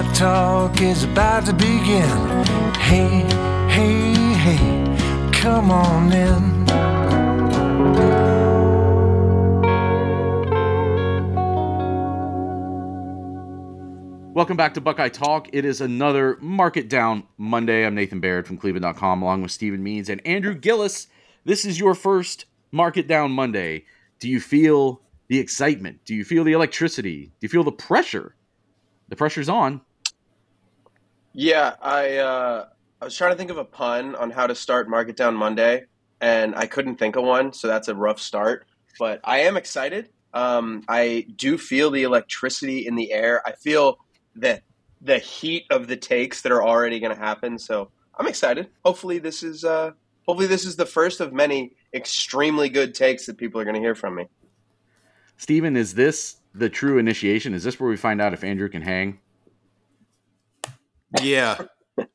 Buckeye Talk is about to begin. Hey, hey, hey, come on in. Welcome back to Buckeye Talk. It is another Mark It Down Monday. I'm Nathan Baird from Cleveland.com along with Stephen Means and Andrew Gillis. This is your first Mark It Down Monday. Do you feel the excitement? Do you feel the electricity? Do you feel the pressure? The pressure's on. Yeah, I uh, I was trying to think of a pun on how to start Mark It Down Monday, and I couldn't think of one, so that's a rough start. But I am excited. Um, I do feel the electricity in the air. I feel the the heat of the takes that are already going to happen. So I'm excited. Hopefully this is uh, hopefully this is the first of many extremely good takes that people are going to hear from me. Stephen, is this the true initiation? Is this where we find out if Andrew can hang? Yeah.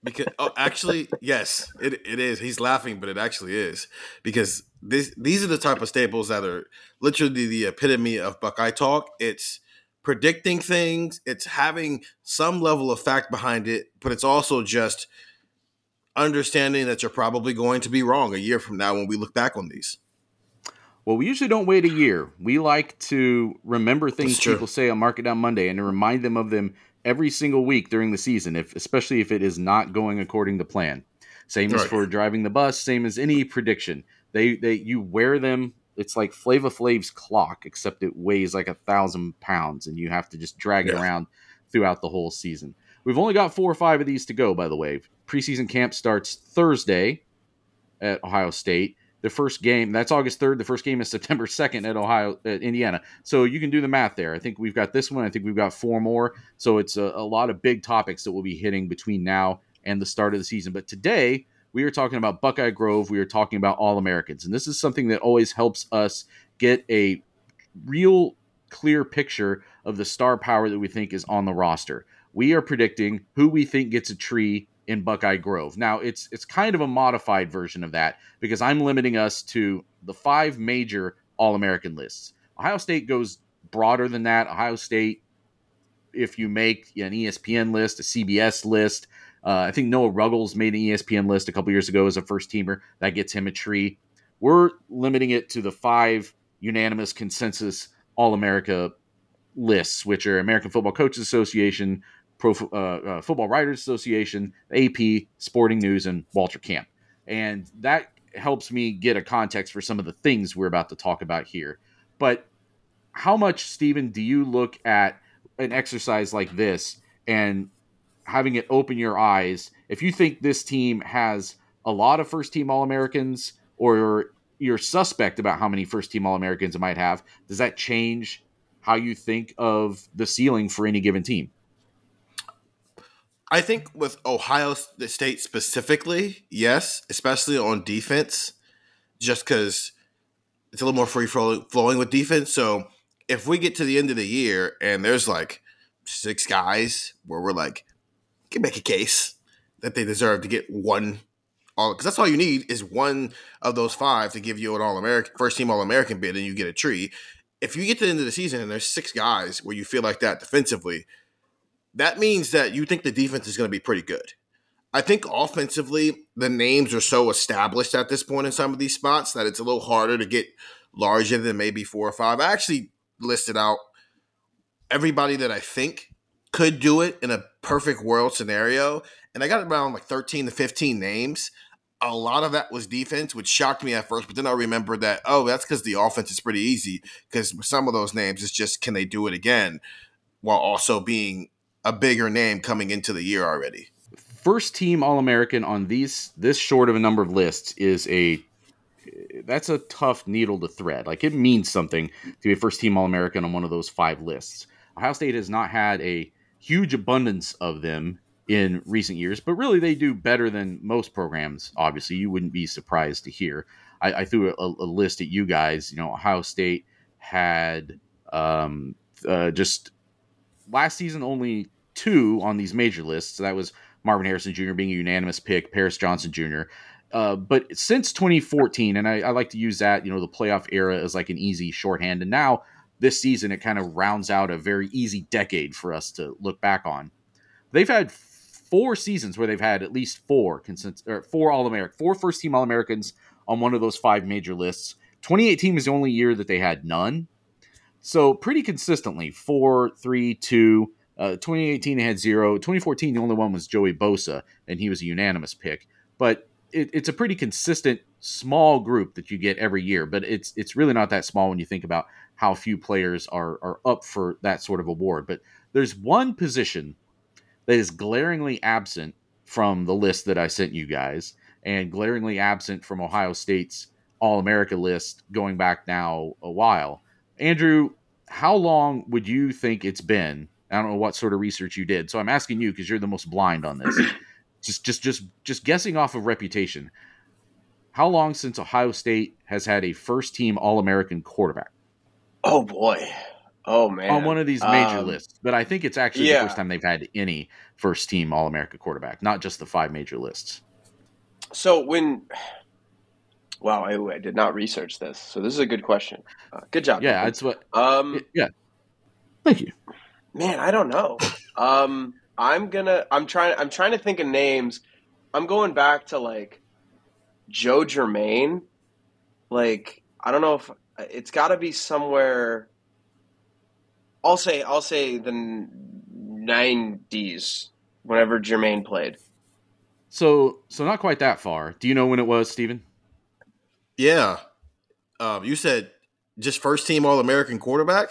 because oh, actually, yes, it, it is. He's laughing, but it actually is because this these are the type of staples that are literally the epitome of Buckeye talk. It's predicting things, it's having some level of fact behind it, but it's also just understanding that you're probably going to be wrong a year from now when we look back on these. Well, we usually don't wait a year. We like to remember things people say on Mark It Down Monday and to remind them of them every single week during the season, if especially if it is not going according to plan. Same right. as for driving the bus, same as any prediction. They they you wear them it's like Flava Flav's clock, except it weighs like a thousand pounds, and you have to just drag yeah. it around throughout the whole season. We've only got four or five of these to go, by the way. Preseason camp starts Thursday at Ohio State. The first game that's August third. The first game is September second at Ohio, at Indiana. So you can do the math there. I think we've got this one. I think we've got four more. So it's a, a lot of big topics that we'll be hitting between now and the start of the season. But today we are talking about Buckeye Grove. We are talking about All Americans. And this is something that always helps us get a real clear picture of the star power that we think is on the roster. We are predicting who we think gets a tree in Buckeye Grove. Now, it's it's kind of a modified version of that because I'm limiting us to the five major All-American lists. Ohio State goes broader than that. Ohio State if you make an ESPN list, a CBS list, uh, I think Noah Ruggles made an ESPN list a couple years ago as a first teamer. That gets him a tree. We're limiting it to the five unanimous consensus All America lists, which are American Football Coaches Association, Pro uh, uh, Football Writers Association, AP, Sporting News, and Walter Camp. And that helps me get a context for some of the things we're about to talk about here. But how much, Stephen, do you look at an exercise like this and having it open your eyes. If you think this team has a lot of first team All Americans, or you're suspect about how many first team All Americans it might have, does that change how you think of the ceiling for any given team? I think with Ohio State specifically, yes, especially on defense, just because it's a little more free flowing with defense. So if we get to the end of the year and there's like six guys where we're like, can make a case that they deserve to get one all because that's all you need is one of those five to give you an all American first team all American bid and you get a tree. if you get to the end of the season and there's six guys where you feel like that defensively, that means that you think the defense is going to be pretty good. I think offensively, the names are so established at this point in some of these spots that it's a little harder to get larger than maybe four or five. I actually listed out everybody that I think could do it in a perfect world scenario, and I got around like 13 to 15 names. A lot of that was defense, which shocked me at first, but then I remembered that, oh, that's because the offense is pretty easy. Because some of those names, it's just can they do it again while also being a bigger name coming into the year already first team All American on these this short of a number of lists is a that's a tough needle to thread. Like it means something to be a first team All American on one of those five lists. Ohio State has not had a huge abundance of them in recent years, but really they do better than most programs. Obviously, you wouldn't be surprised to hear. I, I threw a, a, list at you guys. You know, Ohio State had um, uh, just last season only two on these major lists. That was Marvin Harrison Jr. being a unanimous pick, Paris Johnson Jr. Uh, but since 2014, and I, I, like to use that, you know, the playoff era as like an easy shorthand. And now this season, it kind of rounds out a very easy decade for us to look back on. They've had four seasons where they've had at least four consens- or four All American, four first team All Americans on one of those five major lists. 2018 was the only year that they had none. So pretty consistently, four, three, two, uh, 2018 had zero. 2014, the only one was Joey Bosa, and he was a unanimous pick. But it, it's a pretty consistent small group that you get every year. But it's it's really not that small when you think about how few players are are up for that sort of award. But there's one position that is glaringly absent from the list that I sent you guys, and glaringly absent from Ohio State's All America list going back now a while. Andrew, how long would you think it's been I don't know what sort of research you did. So I'm asking you because you're the most blind on this. just just just just guessing off of reputation. How long since Ohio State has had a first team All American quarterback? Oh boy. Oh man. On one of these major um, lists. But I think it's actually yeah. the first time they've had any first team All America quarterback, not just the five major lists. So when Wow, I, I, did not research this. So this is a good question. Uh, good job. Yeah, that's what. Um, yeah. Thank you. Man, I don't know. Um, I'm gonna. I'm trying. I'm trying to think of names. I'm going back to like Joe Germaine. Like I don't know if it's got to be somewhere. I'll say. I'll say the '90s. Whenever Germaine played. So, so not quite that far. Do you know when it was, Stephen? Yeah. Um, you said just first team All American quarterback.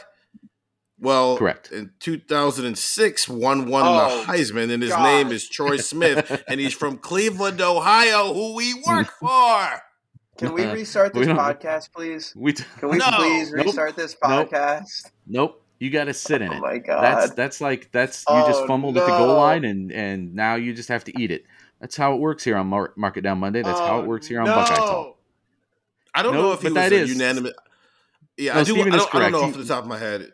Well, correct. In 2006, won won oh, the Heisman, and his God. name is Troy Smith, and he's from Cleveland, Ohio, who we work for. Can we uh, restart this we podcast, please? We t- Can we no. please restart nope. this podcast? Nope. nope. You got to sit in oh it. Oh my god! That's that's like that's you oh, just fumbled no. at the goal line, and and now you just have to eat it. That's how it works here on Mar- Mark It Down Monday. That's how it oh, works here on no. Buckeye Talk. I don't know if he was a unanimous. Yeah, I do. I don't, I don't know off the top of my head.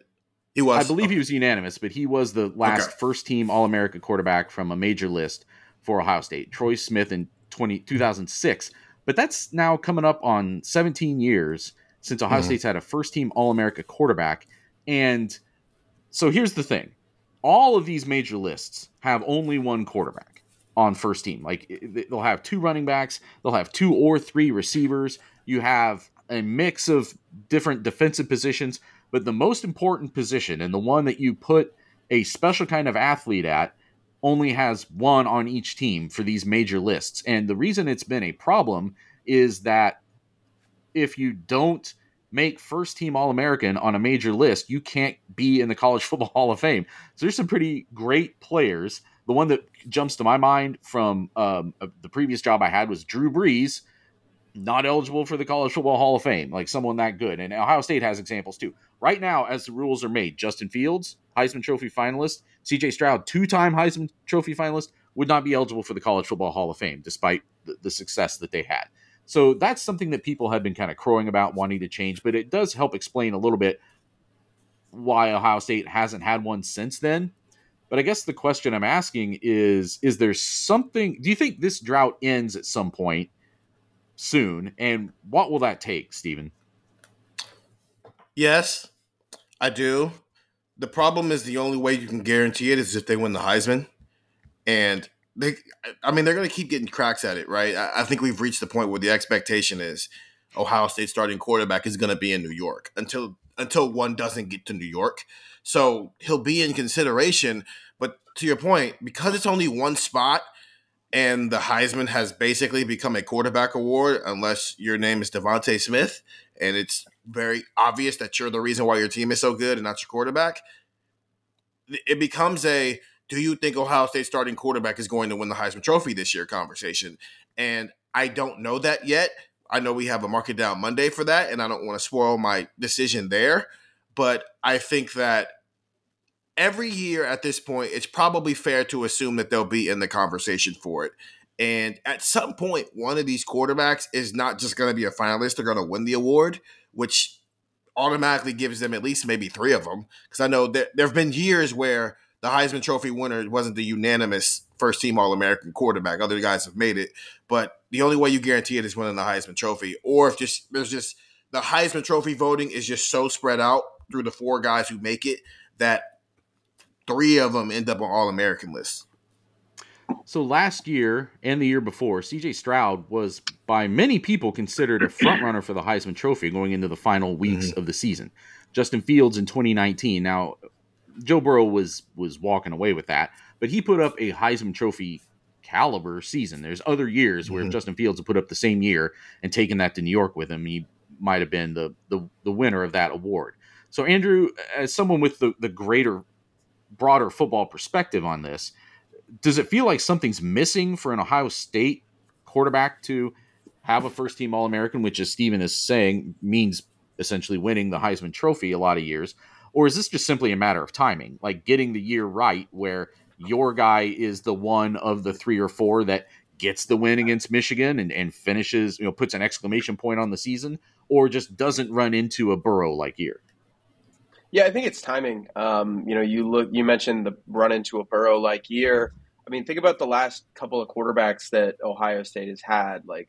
He was. I believe okay. he was unanimous, but he was the last okay. first team All America quarterback from a major list for Ohio State. Troy Smith in 20, 2006. But that's now coming up on 17 years since Ohio mm-hmm. State's had a first team All America quarterback. And so here's the thing all of these major lists have only one quarterback on first team. Like they'll have two running backs, they'll have two or three receivers. You have a mix of different defensive positions. But the most important position and the one that you put a special kind of athlete at only has one on each team for these major lists. And the reason it's been a problem is that if you don't make first team All American on a major list, you can't be in the College Football Hall of Fame. So there's some pretty great players. The one that jumps to my mind from um, uh, the previous job I had was Drew Brees, not eligible for the College Football Hall of Fame, like someone that good. And Ohio State has examples too. Right now, as the rules are made, Justin Fields, Heisman Trophy finalist, CJ Stroud, two time Heisman Trophy finalist, would not be eligible for the College Football Hall of Fame despite the, the success that they had. So that's something that people have been kind of crowing about wanting to change, but it does help explain a little bit why Ohio State hasn't had one since then. But I guess the question I'm asking is is there something do you think this drought ends at some point soon and what will that take, Stephen? Yes, I do. The problem is the only way you can guarantee it is if they win the Heisman, and they. I mean, they're going to keep getting cracks at it, right? I, I think we've reached the point where the expectation is Ohio State starting quarterback is going to be in New York until until one doesn't get to New York. So he'll be in consideration. But to your point, because it's only one spot and the Heisman has basically become a quarterback award, unless your name is DeVonta Smith, and it's very obvious that you're the reason why your team is so good and not your quarterback. It becomes a do you think Ohio State starting quarterback is going to win the Heisman Trophy this year conversation? And I don't know that yet. I know we have a mark it down Monday for that, and I don't want to spoil my decision there. But I think that every year at this point, it's probably fair to assume that they'll be in the conversation for it. And at some point, one of these quarterbacks is not just going to be a finalist, they're going to win the award, which automatically gives them at least maybe three of them. Because I know that there have been years where the Heisman Trophy winner wasn't the unanimous first team All American quarterback. Other guys have made it, but the only way you guarantee it is winning the Heisman Trophy. Or if just there's just the Heisman Trophy voting is just so spread out through the four guys who make it that three of them end up on All American lists. So last year and the year before, CJ Stroud was by many people considered a frontrunner for the Heisman Trophy going into the final weeks mm-hmm. of the season. Justin Fields in 2019. Now, Joe Burrow was was walking away with that, but he put up a Heisman Trophy caliber season. There's other years where mm-hmm. Justin Fields had put up the same year and taken that to New York with him, he might have been the, the the winner of that award. So Andrew, as someone with the, the greater, broader football perspective on this, does it feel like something's missing for an Ohio State quarterback to have a first team All American, which, as Stephen is saying, means essentially winning the Heisman Trophy a lot of years? Or is this just simply a matter of timing, like getting the year right where your guy is the one of the three or four that gets the win against Michigan and, and finishes, you know, puts an exclamation point on the season, or just doesn't run into a Burrow like year? Yeah, I think it's timing. Um, you know, you look, you mentioned the run into a Burrow like year. I mean, think about the last couple of quarterbacks that Ohio State has had, like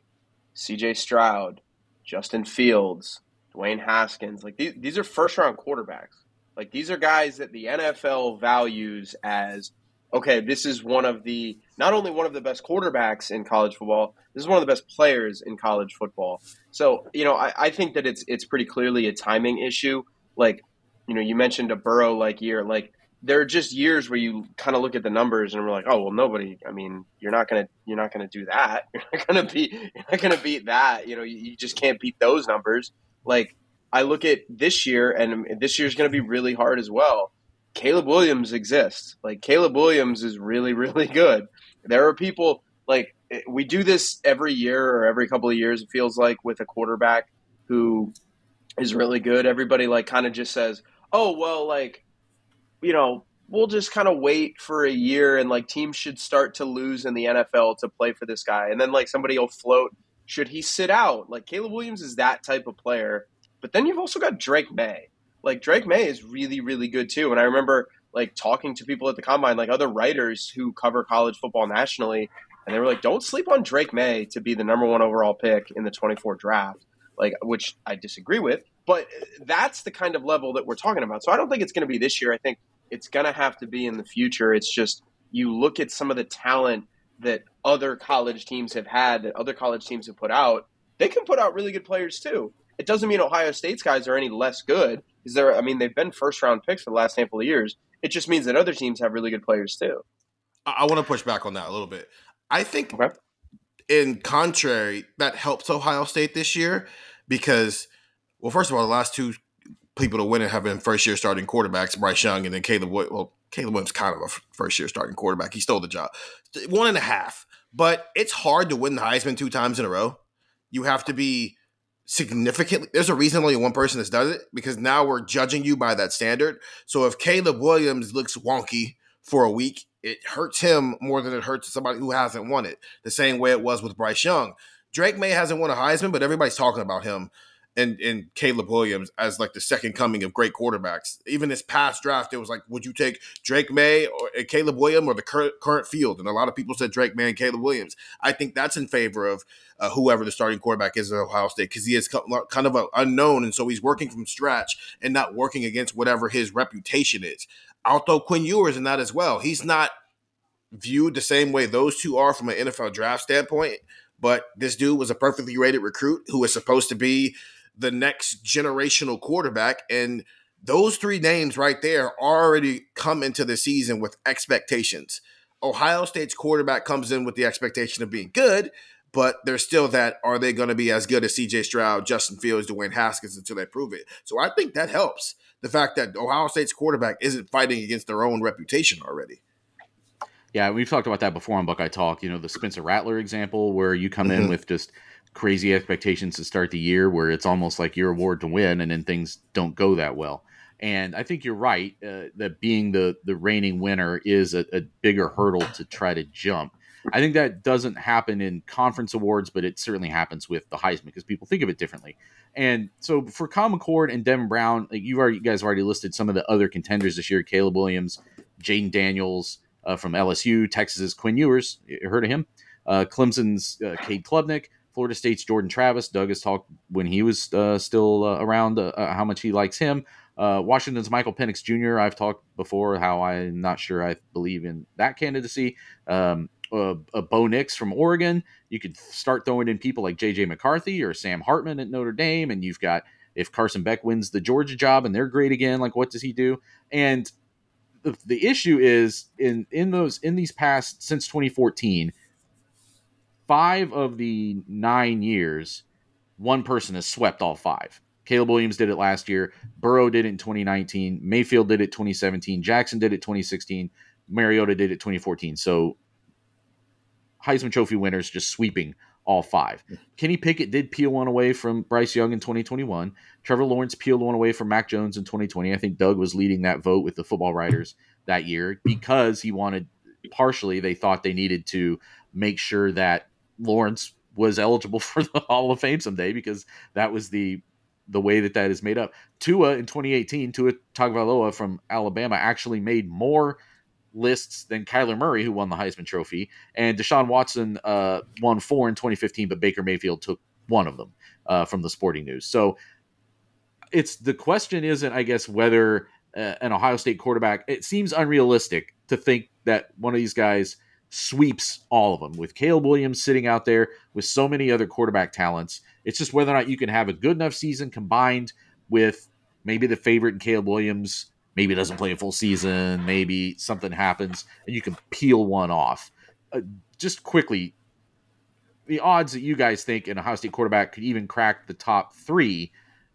C.J. Stroud, Justin Fields, Dwayne Haskins. Like these, these are first round quarterbacks. Like these are guys that the NFL values as okay, this is one of the not only one of the best quarterbacks in college football, this is one of the best players in college football. So, you know, I, I think that it's it's pretty clearly a timing issue. Like, you know, you mentioned a Burrow like year, like there are just years where you kind of look at the numbers and we're like, oh well, nobody. I mean, you're not gonna you're not gonna do that. You're not gonna beat you're not gonna beat that. You know, you, you just can't beat those numbers. Like I look at this year, and this year's going to be really hard as well. Caleb Williams exists. Like Caleb Williams is really, really good. There are people like eh, we do this every year or every couple of years. It feels like with a quarterback who is really good. Everybody like kind of just says, "Oh well, like you know, we'll just kind of wait for a year and like teams should start to lose in the NFL to play for this guy." And then like somebody will float, "Should he sit out?" Like Caleb Williams is that type of player but then you've also got Drake Maye. Like Drake Maye is really, really good too. And I remember like talking to people at the combine, like other writers who cover college football nationally, and they were like, "Don't sleep on Drake Maye to be the number one overall pick in the 24 draft." Like, which I disagree with, but that's the kind of level that we're talking about. So I don't think it's going to be this year. I think it's going to have to be in the future. It's just you look at some of the talent that other college teams have had, that other college teams have put out. They can put out really good players too. It doesn't mean Ohio State's guys are any less good. Is there? I mean, they've been first round picks for the last handful of years. It just means that other teams have really good players too. I, I want to push back on that a little bit. I think, okay. In contrary, that helps Ohio State this year because, well, first of all, the last two people to win it have been first year starting quarterbacks, Bryce Young and then Caleb. Well, Caleb Williams kind of a first year starting quarterback. He stole the job, one and a half. But it's hard to win the Heisman two times in a row. You have to be significantly there's a reason only one person has done it because now we're judging you by that standard so if caleb williams looks wonky for a week it hurts him more than it hurts somebody who hasn't won it the same way it was with bryce young drake Maye hasn't won a heisman but everybody's talking about him and and Caleb Williams as like the second coming of great quarterbacks. Even this past draft, it was like, would you take Drake Maye or Caleb Williams or the current current field? And a lot of people said Drake Maye and Caleb Williams. I think that's in favor of uh, whoever the starting quarterback is at Ohio State because he is kind of unknown, and so he's working from scratch and not working against whatever his reputation is. I'll throw Quinn Ewers in that as well. He's not viewed the same way those two are from an NFL draft standpoint. But this dude was a perfectly rated recruit who was supposed to be the next generational quarterback. And those three names right there already come into the season with expectations. Ohio State's quarterback comes in with the expectation of being good, but there's still that are they going to be as good as CJ Stroud, Justin Fields, Dwayne Haskins until they prove it? So I think that helps. The fact that Ohio State's quarterback isn't fighting against their own reputation already. Yeah, we've talked about that before on Buckeye Talk. You know, the Spencer Rattler example, where you come mm-hmm. in with just crazy expectations to start the year where it's almost like your award to win and then things don't go that well. And I think you're right uh, that being the the reigning winner is a, a, bigger hurdle to try to jump. I think that doesn't happen in conference awards, but it certainly happens with the Heisman because people think of it differently. And so for Kyle McCord and Devin Brown, like you've already you guys have already listed some of the other contenders this year: Caleb Williams, Jayden Daniels uh, from LSU, Texas's Quinn Ewers, you heard of him? Uh, Clemson's uh, Cade Klubnik, Florida State's Jordan Travis. Doug has talked when he was uh, still uh, around uh, uh, how much he likes him. Washington's Michael Penix Jr. I've talked before how I'm not sure I believe in that candidacy. Um, uh, Bo Nix from Oregon. You could start throwing in people like J.J. McCarthy or Sam Hartman at Notre Dame, and you've got if Carson Beck wins the Georgia job and they're great again, like what does he do? And the, the issue is in in those in these past since 2014 five of the nine years, one person has swept all five. Caleb Williams did it last year. Burrow did it in 2019. Mayfield did it 2017. Jackson did it 2016. Mariota did it 2014. So Heisman Trophy winners just sweeping all five. Kenny Pickett did peel one away from Bryce Young in 2021. Trevor Lawrence peeled one away from Mac Jones in 2020. I think Doug was leading that vote with the football writers that year because he wanted, partially, they thought they needed to make sure that Lawrence was eligible for the Hall of Fame someday because that was the the way that that is made up. Tua in 2018, Tua Tagovailoa from Alabama actually made more lists than Kyler Murray, who won the Heisman Trophy, and Deshaun Watson uh, won four in 2015, but Baker Mayfield took one of them uh, from the Sporting News. So it's the question isn't, I guess, whether uh, an Ohio State quarterback. It seems unrealistic to think that one of these guys sweeps all of them with Caleb Williams sitting out there with so many other quarterback talents. It's just whether or not you can have a good enough season combined with maybe the favorite in Caleb Williams. Maybe doesn't play a full season. Maybe something happens and you can peel one off. Uh, just quickly, the odds that you guys think an Ohio State quarterback could even crack the top three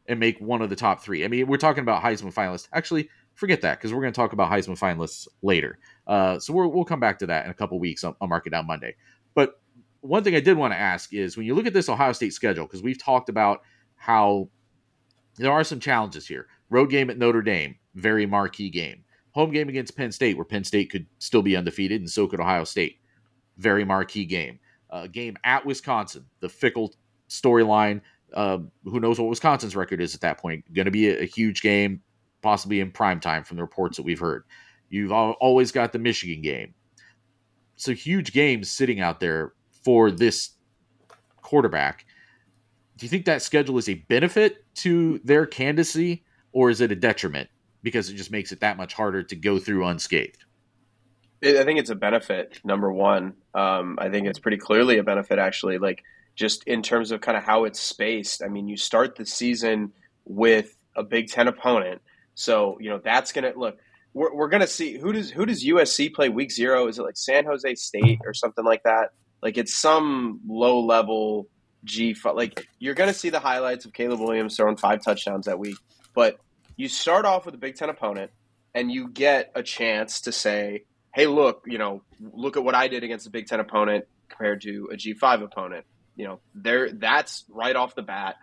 and make one of the top three. I mean, we're talking about Heisman finalists. Actually, forget that because we're going to talk about Heisman finalists later. Uh, so we will come back to that in a couple weeks on, on Mark It Down Monday. But one thing I did want to ask is when you look at this Ohio State schedule, because we've talked about how there are some challenges here. Road game at Notre Dame, very marquee game. Home game against Penn State, where Penn State could still be undefeated, and so could Ohio State. Very marquee game. Uh, game at Wisconsin, the fickle storyline. Uh, who knows what Wisconsin's record is at that point? Going to be a, a, huge game, possibly in prime time from the reports that we've heard. You've always got the Michigan game. So huge games sitting out there for this quarterback. Do you think that schedule is a benefit to their candidacy or is it a detriment because it just makes it that much harder to go through unscathed? I think it's a benefit. Number one, um, I think it's pretty clearly a benefit. Actually, like just in terms of kind of how it's spaced. I mean, you start the season with a Big Ten opponent, so you know that's gonna look we're, we're gonna see who does who does USC play week zero? Is it like San Jose State or something like that? Like it's some low level G. Like you're gonna see the highlights of Caleb Williams throwing five touchdowns that week, but you start off with a Big Ten opponent and you get a chance to say, "Hey, look, you know, look at what I did against a Big Ten opponent compared to a G five opponent." You know, there that's right off the bat.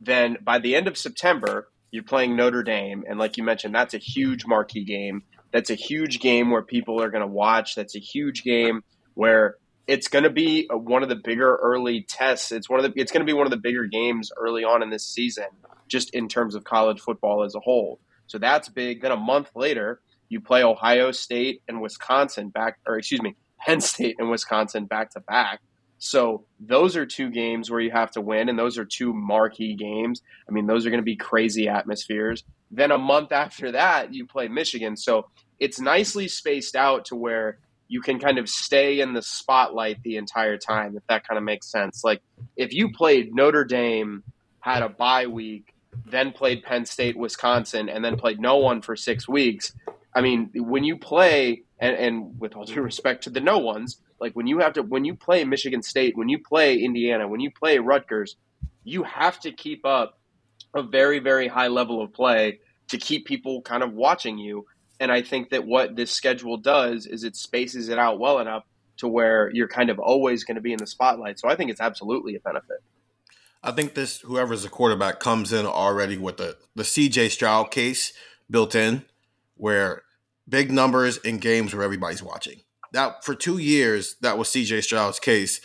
Then by the end of September, you're playing Notre Dame, and like you mentioned, that's a huge marquee game. That's a huge game where people are going to watch. That's a huge game where it's going to be one of the bigger early tests. It's one of the it's going to be one of the bigger games early on in this season, just in terms of college football as a whole. So that's big. Then a month later, you play Ohio State and Wisconsin back, or excuse me, Penn State and Wisconsin back to back. So those are two games where you have to win, and those are two marquee games. I mean, those are going to be crazy atmospheres. Then a month after that, you play Michigan. So it's nicely spaced out to where you can kind of stay in the spotlight the entire time, if that kind of makes sense. Like if you played Notre Dame, had a bye week, then played Penn State, Wisconsin, and then played no one for six weeks. I mean, when you play, and, and with all due respect to the no ones, like when you have to, when you play Michigan State, when you play Indiana, when you play Rutgers, you have to keep up a very, very high level of play to keep people kind of watching you. And I think that what this schedule does is it spaces it out well enough to where you're kind of always going to be in the spotlight. So I think it's absolutely a benefit. I think this whoever's the quarterback comes in already with the the CJ Stroud case built in, where big numbers in games where everybody's watching. That for two years, that was CJ Stroud's case.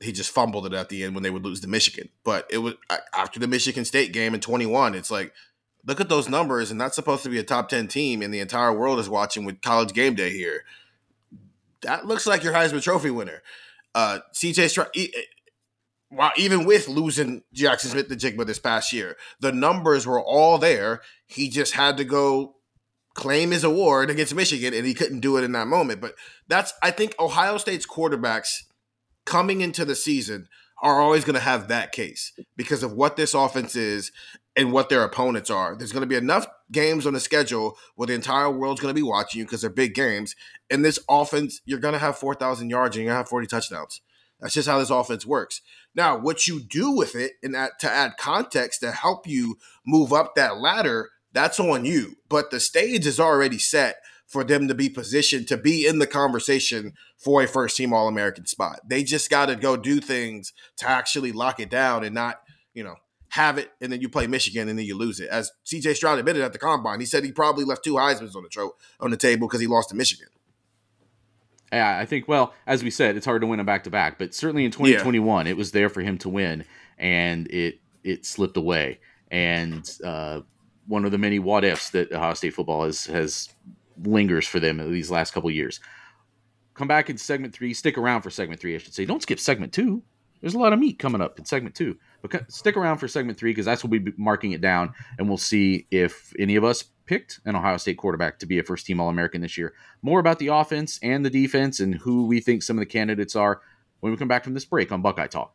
He just fumbled it at the end when they would lose to Michigan. But it was after the Michigan State game in 21. It's like look at those numbers, and that's supposed to be a top 10 team, and the entire world is watching with college game day here. That looks like your Heisman Trophy winner. Uh, CJ Stroud, while even with losing Jaxon Smith-Njigba this past year, the numbers were all there. He just had to go claim his award against Michigan, and he couldn't do it in that moment. But that's, I think, Ohio State's quarterbacks coming into the season are always going to have that case because of what this offense is and what their opponents are. There's going to be enough games on the schedule where the entire world's going to be watching you because they're big games. And this offense, you're going to have 4,000 yards and you're going to have 40 touchdowns. That's just how this offense works. Now, what you do with it and that, to add context to help you move up that ladder, that's on you. But the stage is already set for them to be positioned to be in the conversation for a first team All American spot. They just got to go do things to actually lock it down and not, you know, have it and then you play Michigan and then you lose it. As CJ Stroud admitted at the combine, he said he probably left two Heisman's on the tro- on the table because he lost to Michigan. Yeah, I think. Well, as we said, it's hard to win a back to back, but certainly in 2021, yeah. it was there for him to win, and it it slipped away. And uh, one of the many what ifs that Ohio State football has has lingers for them these last couple years. Come back in segment three. Stick around for segment three, I should say. Don't skip segment two. There's a lot of meat coming up in segment two. But stick around for segment three because that's what we'll be marking it down, and we'll see if any of us picked an Ohio State quarterback to be a first team All American this year. More about the offense and the defense and who we think some of the candidates are when we come back from this break on Buckeye Talk.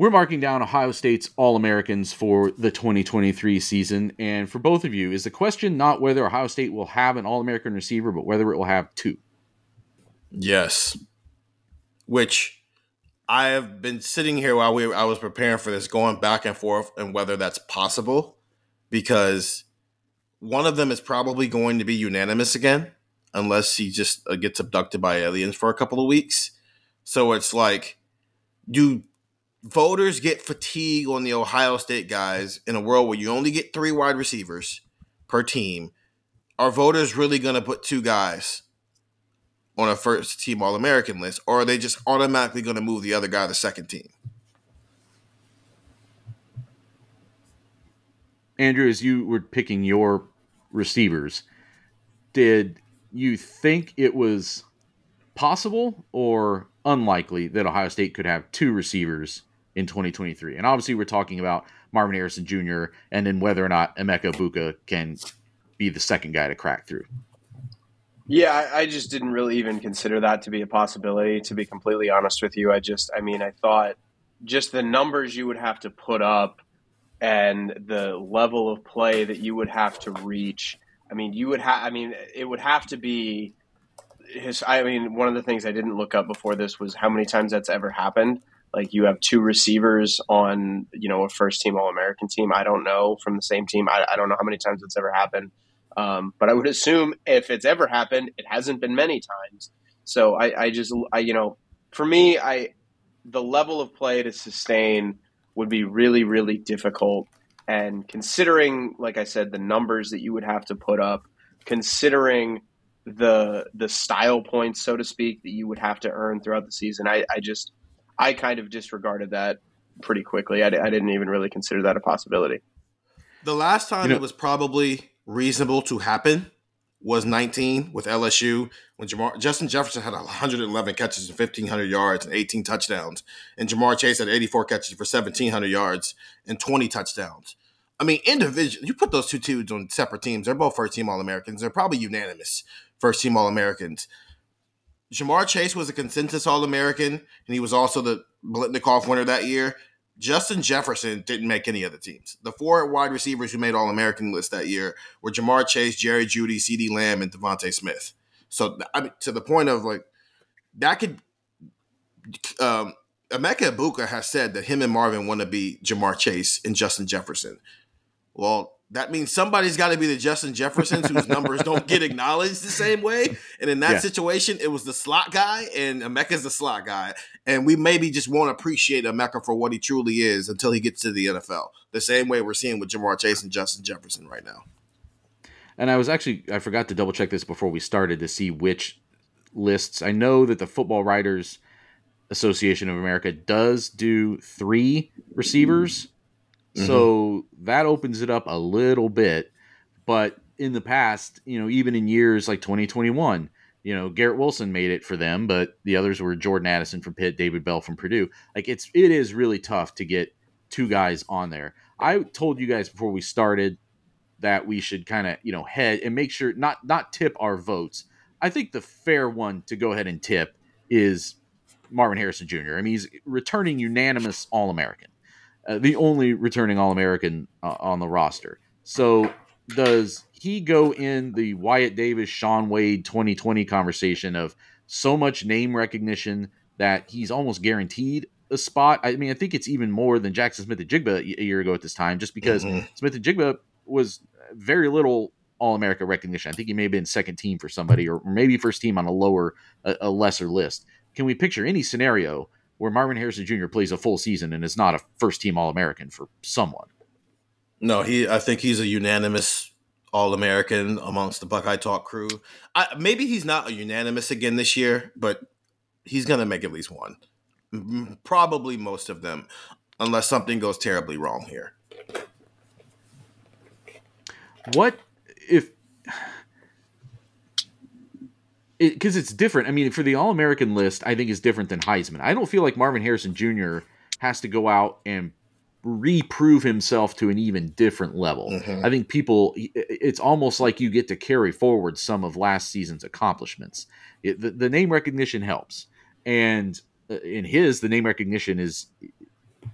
We're marking down Ohio State's All Americans for the 2023 season. And for both of you, is the question not whether Ohio State will have an All American receiver, but whether it will have two? Yes. Which I have been sitting here while we I was preparing for this, going back and forth and whether that's possible, because one of them is probably going to be unanimous again, unless he just uh, gets abducted by aliens for a couple of weeks. So it's like, do voters get fatigue on the Ohio State guys in a world where you only get three wide receivers per team. Are voters really going to put two guys on a first team All American list, or are they just automatically going to move the other guy to the second team? Andrew, as you were picking your receivers, did you think it was possible or unlikely that Ohio State could have two receivers in 2023. And obviously, we're talking about Marvin Harrison Jr. and then whether or not Emeka Egbuka can be the second guy to crack through. Yeah, I, I, just didn't really even consider that to be a possibility, to be completely honest with you. I just, I mean, I thought just the numbers you would have to put up and the level of play that you would have to reach. I mean, you would have, I mean, it would have to be his, I mean, one of the things I didn't look up before this was how many times that's ever happened. Like you have two receivers on, you know, a first team All American team. I don't know from the same team. I, I don't know how many times it's ever happened. Um, but I would assume if it's ever happened, it hasn't been many times. So I, I just, I, you know, for me, I, the level of play to sustain would be really, really difficult. And considering, like I said, the numbers that you would have to put up, considering the the style points, so to speak, that you would have to earn throughout the season, I, I just I kind of disregarded that pretty quickly. I, I didn't even really consider that a possibility. The last time you know, it was probably reasonable to happen was 19 with LSU when Ja'Marr, Justin Jefferson had 111 catches and 1,500 yards and 18 touchdowns, and Ja'Marr Chase had 84 catches for 1,700 yards and 20 touchdowns. I mean, individual, you put those two dudes on separate teams. They're both first team All Americans. They're probably unanimous first team All Americans. Ja'Marr Chase was a consensus All American, and he was also the Biletnikoff winner that year. Justin Jefferson didn't make any of the teams. The four wide receivers who made All American list that year were Ja'Marr Chase, Jerry Jeudy, CeeDee Lamb, and DeVonta Smith. So, I mean, to the point of like, that could. Um, Emeka Egbuka has said that him and Marvin want to be Ja'Marr Chase and Justin Jefferson. Well, that means somebody's got to be the Justin Jeffersons whose numbers don't get acknowledged the same way. And in that yeah. situation, it was the slot guy, and Emeka's the slot guy. And we maybe just won't appreciate Emeka for what he truly is until he gets to the NFL. The same way we're seeing with Ja'Marr Chase and Justin Jefferson right now. And I was actually I forgot to double check this before we started to see which lists. I know that the Football Writers Association of America does do three receivers Mm-hmm. So that opens it up a little bit. But in the past, you know, even in years like 2021, you know, Garrett Wilson made it for them, but the others were Jordan Addison from Pitt, David Bell from Purdue. Like it's it is really tough to get two guys on there. I told you guys before we started that we should kind of, you know, head and make sure not not tip our votes. I think the fair one to go ahead and tip is Marvin Harrison Jr. I mean, he's returning unanimous All American uh, the only returning All American uh, on the roster. So does he go in the Wyatt Davis, Shaun Wade 2020 conversation of so much name recognition that he's almost guaranteed a spot? I mean, I think it's even more than Jaxon Smith-Njigba a year ago at this time, just because mm-hmm. Smith-Njigba was very little All America recognition. I think he may have been second team for somebody, or maybe first team on a lower, a, a lesser list. Can we picture any scenario where Marvin Harrison Jr. plays a full season and is not a first team All American for someone. No, he. I think he's a unanimous All American amongst the Buckeye Talk crew. I, maybe he's not a unanimous again this year, but he's going to make at least one. Probably most of them, unless something goes terribly wrong here. What if because it, it's different. I mean, for the All American list, I think is different than Heisman. I don't feel like Marvin Harrison Jr. has to go out and reprove himself to an even different level. Mm-hmm. I think people, it's almost like you get to carry forward some of last season's accomplishments. It, the, the, name recognition helps, and uh, in his, the name recognition is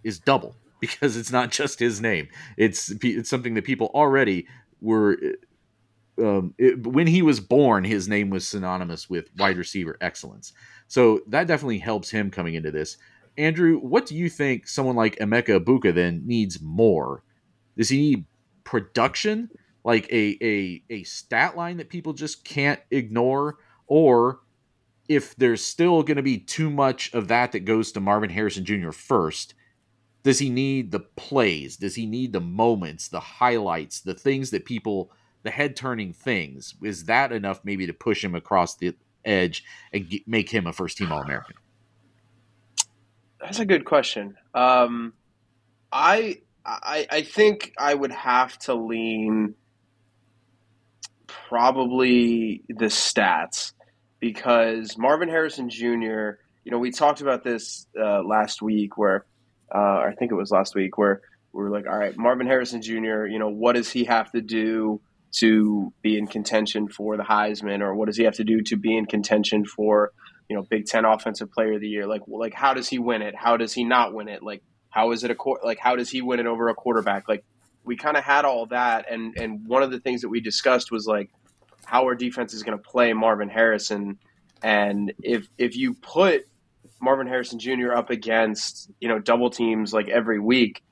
is double because it's not just his name. It's it's something that people already were um, it, when he was born, his name was synonymous with wide receiver excellence. So that definitely helps him coming into this. Andrew, what do you think someone like Emeka Egbuka then needs more? Does he need production, like a a a stat line that people just can't ignore, or if there's still going to be too much of that that goes to Marvin Harrison Jr. first, does he need the plays? Does he need the moments, the highlights, the things that people the head turning things. Is that enough maybe to push him across the edge and get, make him a first team All American? That's a good question. Um, I, I I think I would have to lean probably the stats because Marvin Harrison Jr. You know, we talked about this uh, last week where uh, I think it was last week where we were like, all right, Marvin Harrison Jr. You know, what does he have to do to be in contention for the Heisman, or what does he have to do to be in contention for you know Big Ten Offensive Player of the Year? Like, like how does he win it? How does he not win it? Like, how is it a like how does he win it over a quarterback? Like, we kind of had all that, and and one of the things that we discussed was like how our defense is going to play Marvin Harrison And if if you put Marvin Harrison Jr. up against you know double teams like every week,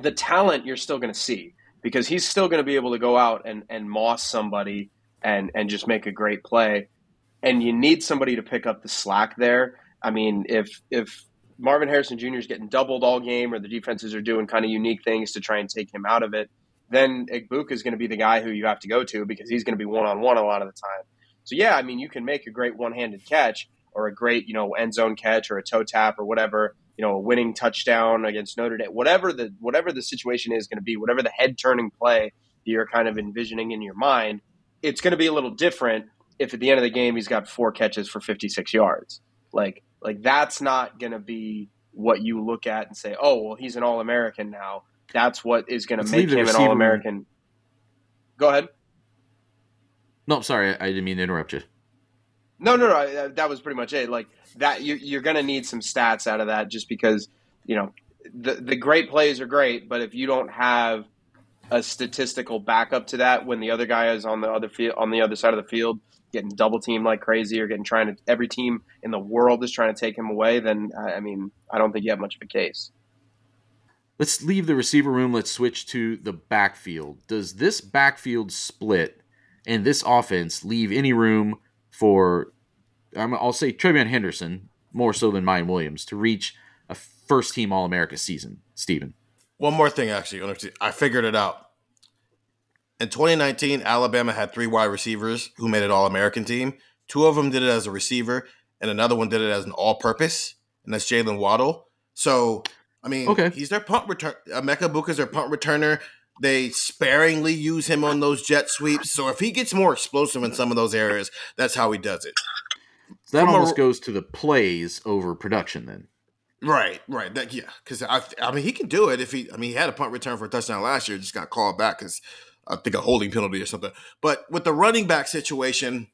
the talent you're still going to see because he's still going to be able to go out and and moss somebody and and just make a great play. And you need somebody to pick up the slack there. I mean, if if Marvin Harrison Jr. is getting doubled all game, or the defenses are doing kind of unique things to try and take him out of it, then Egbuka is going to be the guy who you have to go to because he's going to be one on one a lot of the time. So yeah, I mean, you can make a great one handed catch or a great you know end zone catch or a toe tap or whatever you know a winning touchdown against Notre Dame, whatever the whatever the situation is going to be, whatever the head turning play that you're kind of envisioning in your mind, it's going to be a little different if at the end of the game he's got four catches for 56 yards. Like like that's not going to be what you look at and say, oh well, he's an All American now. That's what is going to make him an All American. Go ahead. No, sorry, I didn't mean to interrupt you. No, no, no. That was pretty much it. Like that, you, you're going to need some stats out of that, just because you know the the great plays are great, but if you don't have a statistical backup to that, when the other guy is on the other field on the other side of the field, getting double teamed like crazy, or getting trying to every team in the world is trying to take him away, then I mean, I don't think you have much of a case. Let's leave the receiver room. Let's switch to the backfield. Does this backfield split and this offense leave any room for, I'll say TreVeyon Henderson, more so than Miyan Williams, to reach a first team All America season? Stephen. One more thing, actually. I figured it out. In 2019, Alabama had three wide receivers who made it All American team. Two of them did it as a receiver, and another one did it as an all purpose, and that's Jaylen Waddle. So I mean, okay. he's their punt return. Uh, Emeka Egbuka's their punt returner. They sparingly use him on those jet sweeps. So if he gets more explosive in some of those areas, that's how he does it. So that From almost a, goes to the plays over production, then. Right, right. That yeah, because I, I mean, he can do it if he. I mean, he had a punt return for a touchdown last year, just got called back because I think a holding penalty or something. But with the running back situation,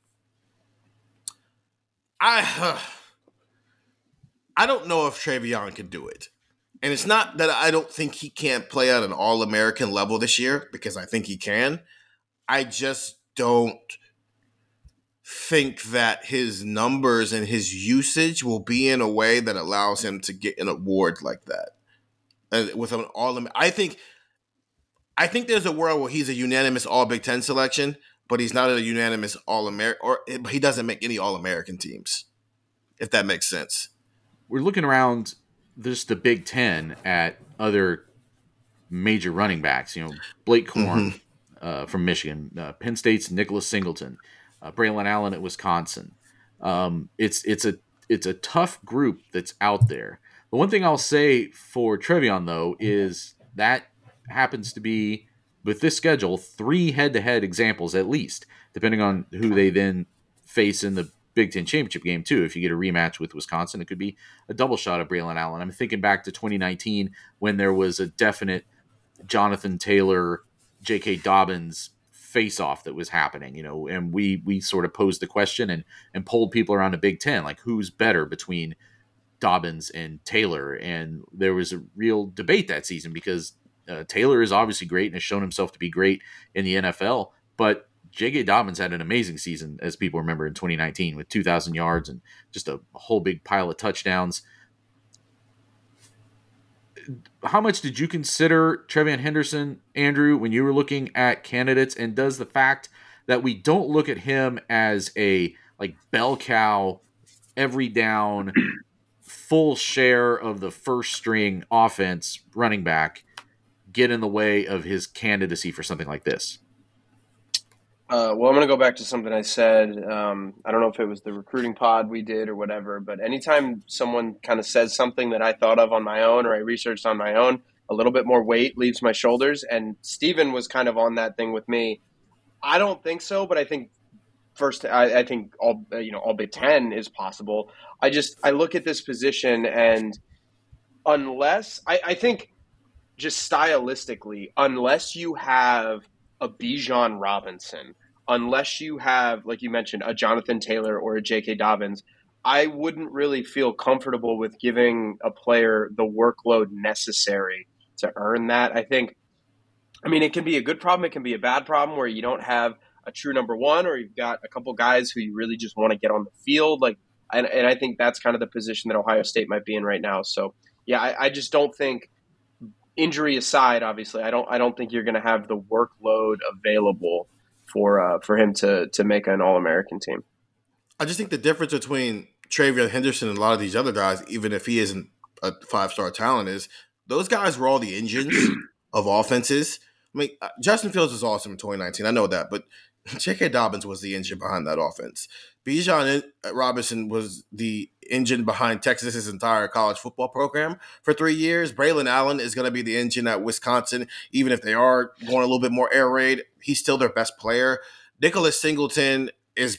I uh, I don't know if TreVeyon can do it. And it's not that I don't think he can't play at an all American level this year, because I think he can. I just don't think that his numbers and his usage will be in a way that allows him to get an award like that. And with an all I think I think there's a world where he's a unanimous all Big Ten selection, but he's not a unanimous all American or he doesn't make any all American teams. If that makes sense. We're looking around just the Big Ten at other major running backs. You know, Blake Corum mm-hmm. uh, from Michigan, uh, Penn State's Nicholas Singleton, uh, Braylon Allen at Wisconsin. Um, it's it's a it's a tough group that's out there. The one thing I'll say for TreVeyon though is that happens to be with this schedule three head-to-head examples at least, depending on who they then face in the Big Ten championship game too. If you get a rematch with Wisconsin, it could be a double shot of Braylon Allen. I'm thinking back to 2019 when there was a definite Jonathan Taylor, J.K. Dobbins face off that was happening, you know, and we we sort of posed the question and and polled people around the Big Ten, like who's better between Dobbins and Taylor, and there was a real debate that season because uh, Taylor is obviously great and has shown himself to be great in the NFL, but J.K. Dobbins had an amazing season, as people remember in 2019, with 2,000 yards and just a whole big pile of touchdowns. How much did you consider TreVeyon Henderson, Andrew, when you were looking at candidates? And does the fact that we don't look at him as a like bell cow, every down, full share of the first string offense running back get in the way of his candidacy for something like this? Uh, well, I'm going to go back to something I said. Um, I don't know if it was the recruiting pod we did or whatever, but anytime someone kind of says something that I thought of on my own or I researched on my own, a little bit more weight leaves my shoulders. And Stephen was kind of on that thing with me. I don't think so, but I think first, I, I think all you know, all Big Ten is possible. I just I look at this position and unless I, I think just stylistically, unless you have a Bijan Robinson, unless you have, like you mentioned, a Jonathan Taylor or a J.K. Dobbins, I wouldn't really feel comfortable with giving a player the workload necessary to earn that. I think, I mean, it can be a good problem, it can be a bad problem where you don't have a true number one, or you've got a couple guys who you really just want to get on the field. Like, and, and I think that's kind of the position that Ohio State might be in right now. So, yeah, I, I just don't think injury aside, obviously, I don't I don't think you're going to have the workload available for uh, for him to to make an All American team. I just think the difference between TreVeyon Henderson and a lot of these other guys, even if he isn't a five star talent, is those guys were all the engines of offenses. I mean, uh, Justin Fields was awesome in 2019. I know that, but J.K. Dobbins was the engine behind that offense. Bijan uh, Robinson was the engine behind Texas's entire college football program for three years. Braylon Allen is going to be the engine at Wisconsin, even if they are going a little bit more air raid. He's still their best player. Nicholas Singleton is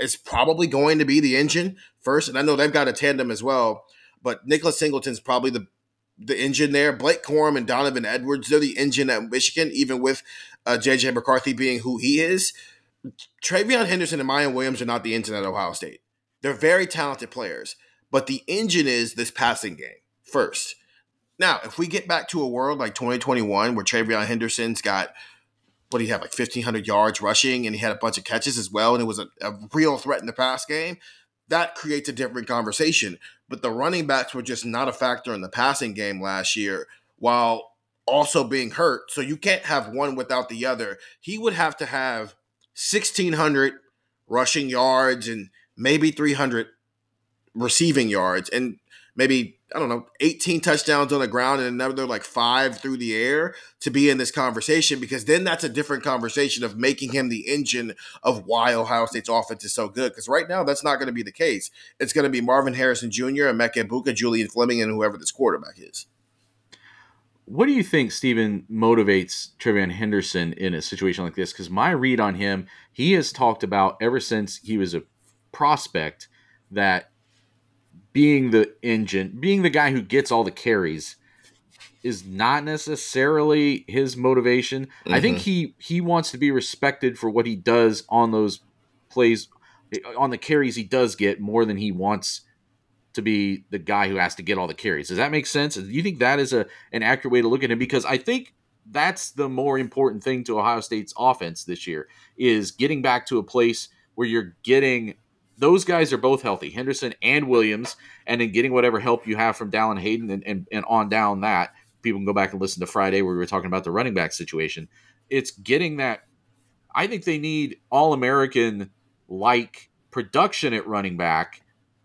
is probably going to be the engine first, and I know they've got a tandem as well. But Nicholas Singleton's probably the the engine there. Blake Corum and Donovan Edwards, they're the engine at Michigan, even with uh, JJ McCarthy being who he is. TreVeyon Henderson and Miyan Williams are not the engine at Ohio State. They're very talented players, but the engine is this passing game first. Now, if we get back to a world like 2021 where TreVeyon Henderson's got what do you have like 1500 yards rushing and he had a bunch of catches as well and it was a, a real threat in the pass game that creates a different conversation but the running backs were just not a factor in the passing game last year while also being hurt so you can't have one without the other he would have to have 1600 rushing yards and maybe 300 receiving yards and maybe I don't know 18 touchdowns on the ground and another like 5 through the air to be in this conversation because then that's a different conversation of making him the engine of why Ohio State's offense is so good because right now that's not going to be the case. It's going to be Marvin Harrison Jr. Emeka Egbuka, Julian Fleming and whoever this quarterback is. What do you think, Stephen, motivates TreVeyon Henderson in a situation like this? Because my read on him, he has talked about ever since he was a prospect that being the engine, being the guy who gets all the carries is not necessarily his motivation. Mm-hmm. I think mm-hmm. he he wants to be respected for what he does on those plays on the carries he does get more than he wants to be the guy who has to get all the carries. Does that make sense? Do you think that is a an accurate way to look at him? Because I think that's the more important thing to Ohio State's offense this year is getting back to a place where you're getting those guys are both healthy, Henderson and Williams, and then getting whatever help you have from Dallan Hayden and, and, and on down that. People can go back and listen to Friday where we were talking about the running back situation. It's getting that. I think they need all American like production at running back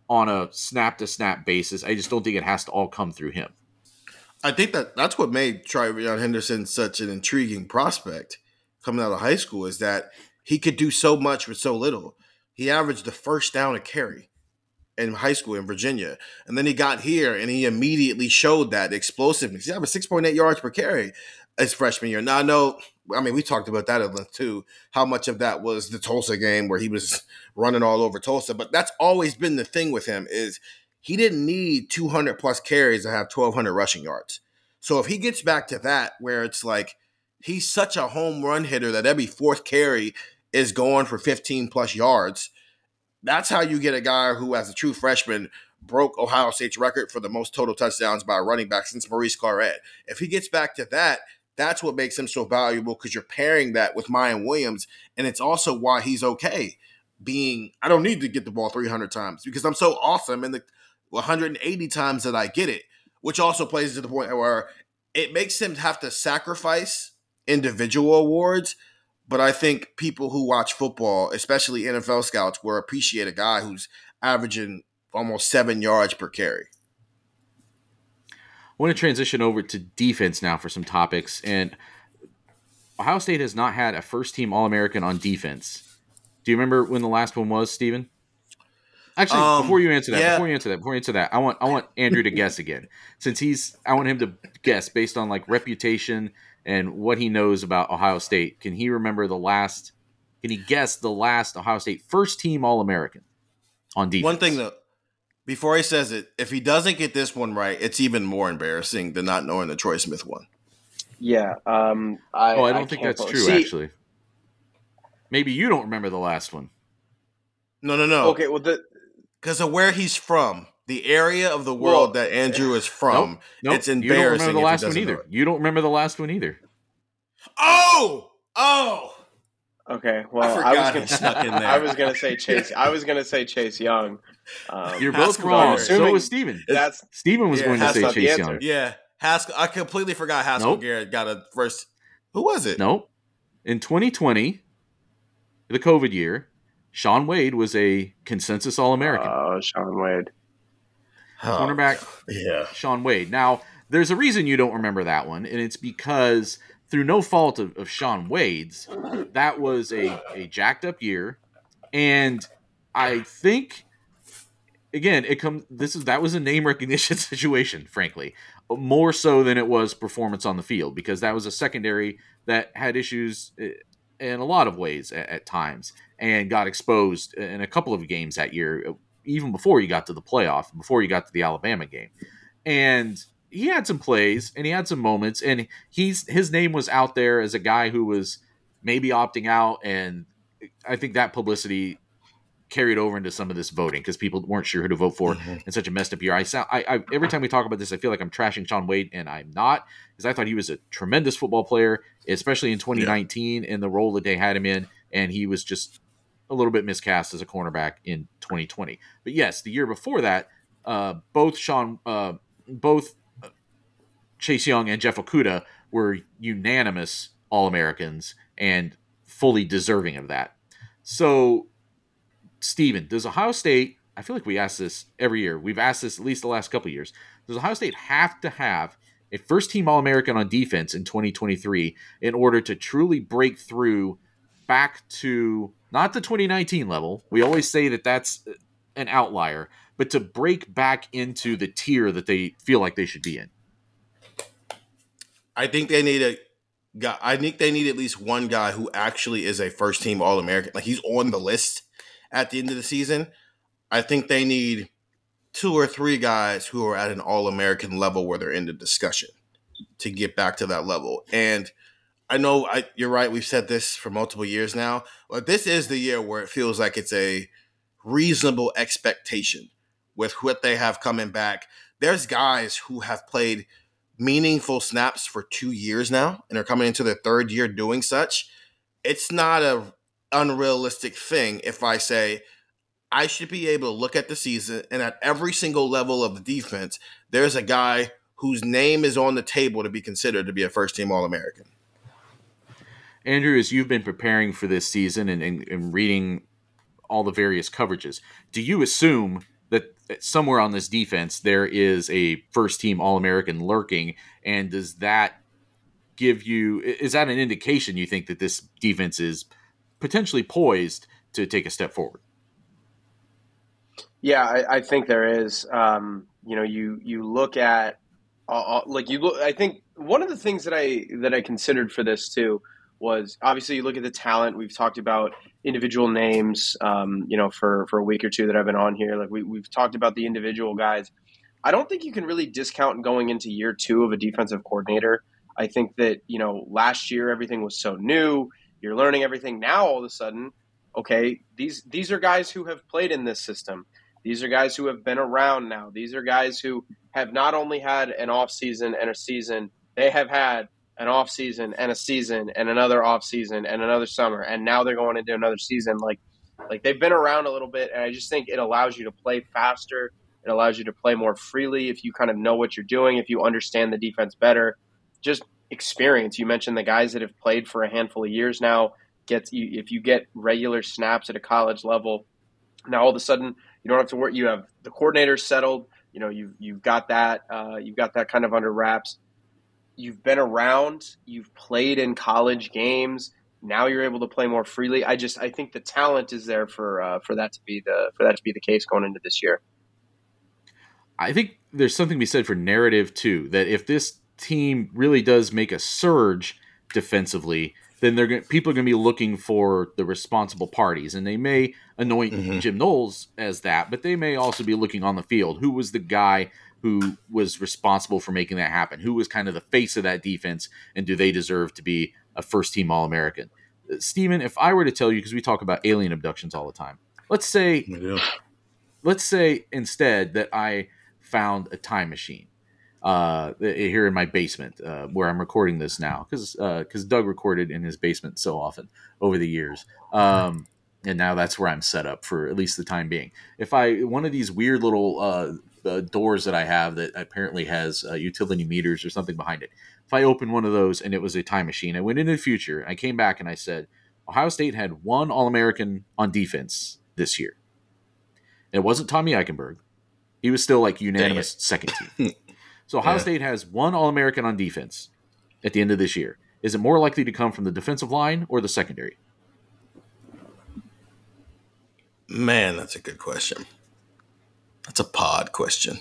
on a snap to snap basis. I just don't think it has to all come through him. I think that that's what made TreVeyon Henderson such an intriguing prospect coming out of high school is that he could do so much with so little he averaged the first down a carry in high school in Virginia. And then he got here and he immediately showed that explosiveness. He averaged 6.8 yards per carry his freshman year. Now I know, I mean, we talked about that at length too, how much of that was the Tulsa game where he was running all over Tulsa. But that's always been the thing with him is he didn't need 200 plus carries to have 1,200 rushing yards. So if he gets back to that where it's like he's such a home run hitter that every fourth carry is going for 15 plus yards. That's how you get a guy who, as a true freshman, broke Ohio State's record for the most total touchdowns by a running back since Maurice Clarett. If he gets back to that, that's what makes him so valuable because you're pairing that with Miyan Williams. And it's also why he's okay being, I don't need to get the ball 300 times because I'm so awesome in the 180 times that I get it, which also plays to the point where it makes him have to sacrifice individual awards but I think people who watch football, especially NFL scouts, will appreciate a guy who's averaging almost seven yards per carry. I want to transition over to defense now for some topics. And Ohio State has not had a first team All American on defense. Do you remember when the last one was, Stephen? Actually, um, before you answer that, yeah. before you answer that, before you answer that, I want I want Andrew to guess again. Since he's I want him to guess based on like reputation and what he knows about Ohio State. Can he remember the last? Can he guess the last Ohio State first team All American on defense? One thing though, before he says it, if he doesn't get this one right, it's even more embarrassing than not knowing the Troy Smith one. Yeah. Um, I, oh, I don't I think that's true. See, actually, maybe you don't remember the last one. No, no, no. Okay, well, the because of where he's from the area of the world well, that Andrew is from. Nope, nope, it's embarrassing. You don't remember the last one either. You don't remember the last one either. Oh, oh. Okay, well, I, I was gonna, I was gonna say Chase. I was gonna say Chase Young. Um, You're both wrong. So was Stephen. That's Stephen was yeah, going to say Chase Young. Yeah, Haskell. I completely forgot Haskell Nope. Garrett got a first. Who was it? Nope. In 2020, the COVID year, Shaun Wade was a consensus All American. Oh, Shaun Wade. Cornerback Yeah. Shaun Wade. Now, there's a reason you don't remember that one, and it's because through no fault of, of Shaun Wade's, that was a, a jacked up year. And I think again, it comes this is that was a name recognition situation, frankly. More so than it was performance on the field, because that was a secondary that had issues eh, in a lot of ways at, at times and got exposed in a couple of games that year, even before you got to the playoff, before you got to the Alabama game. And he had some plays and he had some moments, and he's his name was out there as a guy who was maybe opting out, and I think that publicity carried over into some of this voting because people weren't sure who to vote for in such a messed up year. I sound I, I every time we talk about this, I feel like I'm trashing Shaun Wade, and I'm not because I thought he was a tremendous football player, especially in 2019 in the role that they had him in, and he was just a little bit miscast as a cornerback in 2020. But yes, the year before that, uh, both Shaun, uh, both Chase Young and Jeff Okudah were unanimous All Americans and fully deserving of that. So, Stephen, does Ohio State, I feel like we ask this every year. We've asked this at least the last couple years. Does Ohio State have to have a first team All American on defense in 2023 in order to truly break through back to not the 2019 level? We always say that that's an outlier, but to break back into the tier that they feel like they should be in. I think they need a guy. I think they need at least one guy who actually is a first team All American. Like he's on the list at the end of the season. I think they need two or three guys who are at an All American level where they're in the discussion to get back to that level. And I know I, you're right. We've said this for multiple years now, but this is the year where it feels like it's a reasonable expectation with what they have coming back. There's guys who have played meaningful snaps for two years now and are coming into their third year doing such. It's not a unrealistic thing if I say I should be able to look at the season and at every single level of the defense, there's a guy whose name is on the table to be considered to be a first team All American. Andrew, as you've been preparing for this season and, and, and reading all the various coverages, do you assume that somewhere on this defense there is a first team All American lurking? And does that give you, is that an indication you think that this defense is potentially poised to take a step forward? Yeah, I, I think there is. Um, you know, you you look at uh, like you look. I think one of the things that I that I considered for this too was obviously you look at the talent. We've talked about individual names. Um, you know, for for a week or two that I've been on here, like we we've talked about the individual guys. I don't think you can really discount going into year two of a defensive coordinator. I think that you know last year everything was so new. You're learning everything now. All of a sudden, okay, these these are guys who have played in this system. These are guys who have been around now. These are guys who have not only had an off season and a season, they have had an off season and a season and another off season and another summer, and now they're going into another season. Like like they've been around a little bit, and I just think it allows you to play faster. It allows you to play more freely if you kind of know what you're doing, if you understand the defense better. Just experience. You mentioned the guys that have played for a handful of years now. Gets you if you get regular snaps at a college level, now all of a sudden you don't have to worry. You have the coordinator settled. You know you've you've got that uh, you've got that kind of under wraps. You've been around. You've played in college games. Now you're able to play more freely. I just I think the talent is there for uh, for that to be the for that to be the case going into this year. I think there's something to be said for narrative too. That if this team really does make a surge defensively, then they're going people are going to be looking for the responsible parties, and they may anoint mm-hmm. Jim Knowles as that, but they may also be looking on the field. Who was the guy who was responsible for making that happen? Who was kind of the face of that defense, and do they deserve to be a first team All American? Stephen, if I were to tell you, because we talk about alien abductions all the time, let's say, let's say instead that I found a time machine. uh, here in my basement uh, where I'm recording this now because because uh, Doug recorded in his basement so often over the years. Um, and now that's where I'm set up for at least the time being. If I one of these weird little uh, doors that I have that apparently has uh, utility meters or something behind it, if I open one of those and it was a time machine, I went into the future. I came back and I said, Ohio State had one All American on defense this year. It wasn't Tommy Eichenberg. He was still like unanimous second team. So Ohio yeah. State has one All American on defense at the end of this year. Is it more likely to come from the defensive line or the secondary? Man, that's a good question. That's a pod question.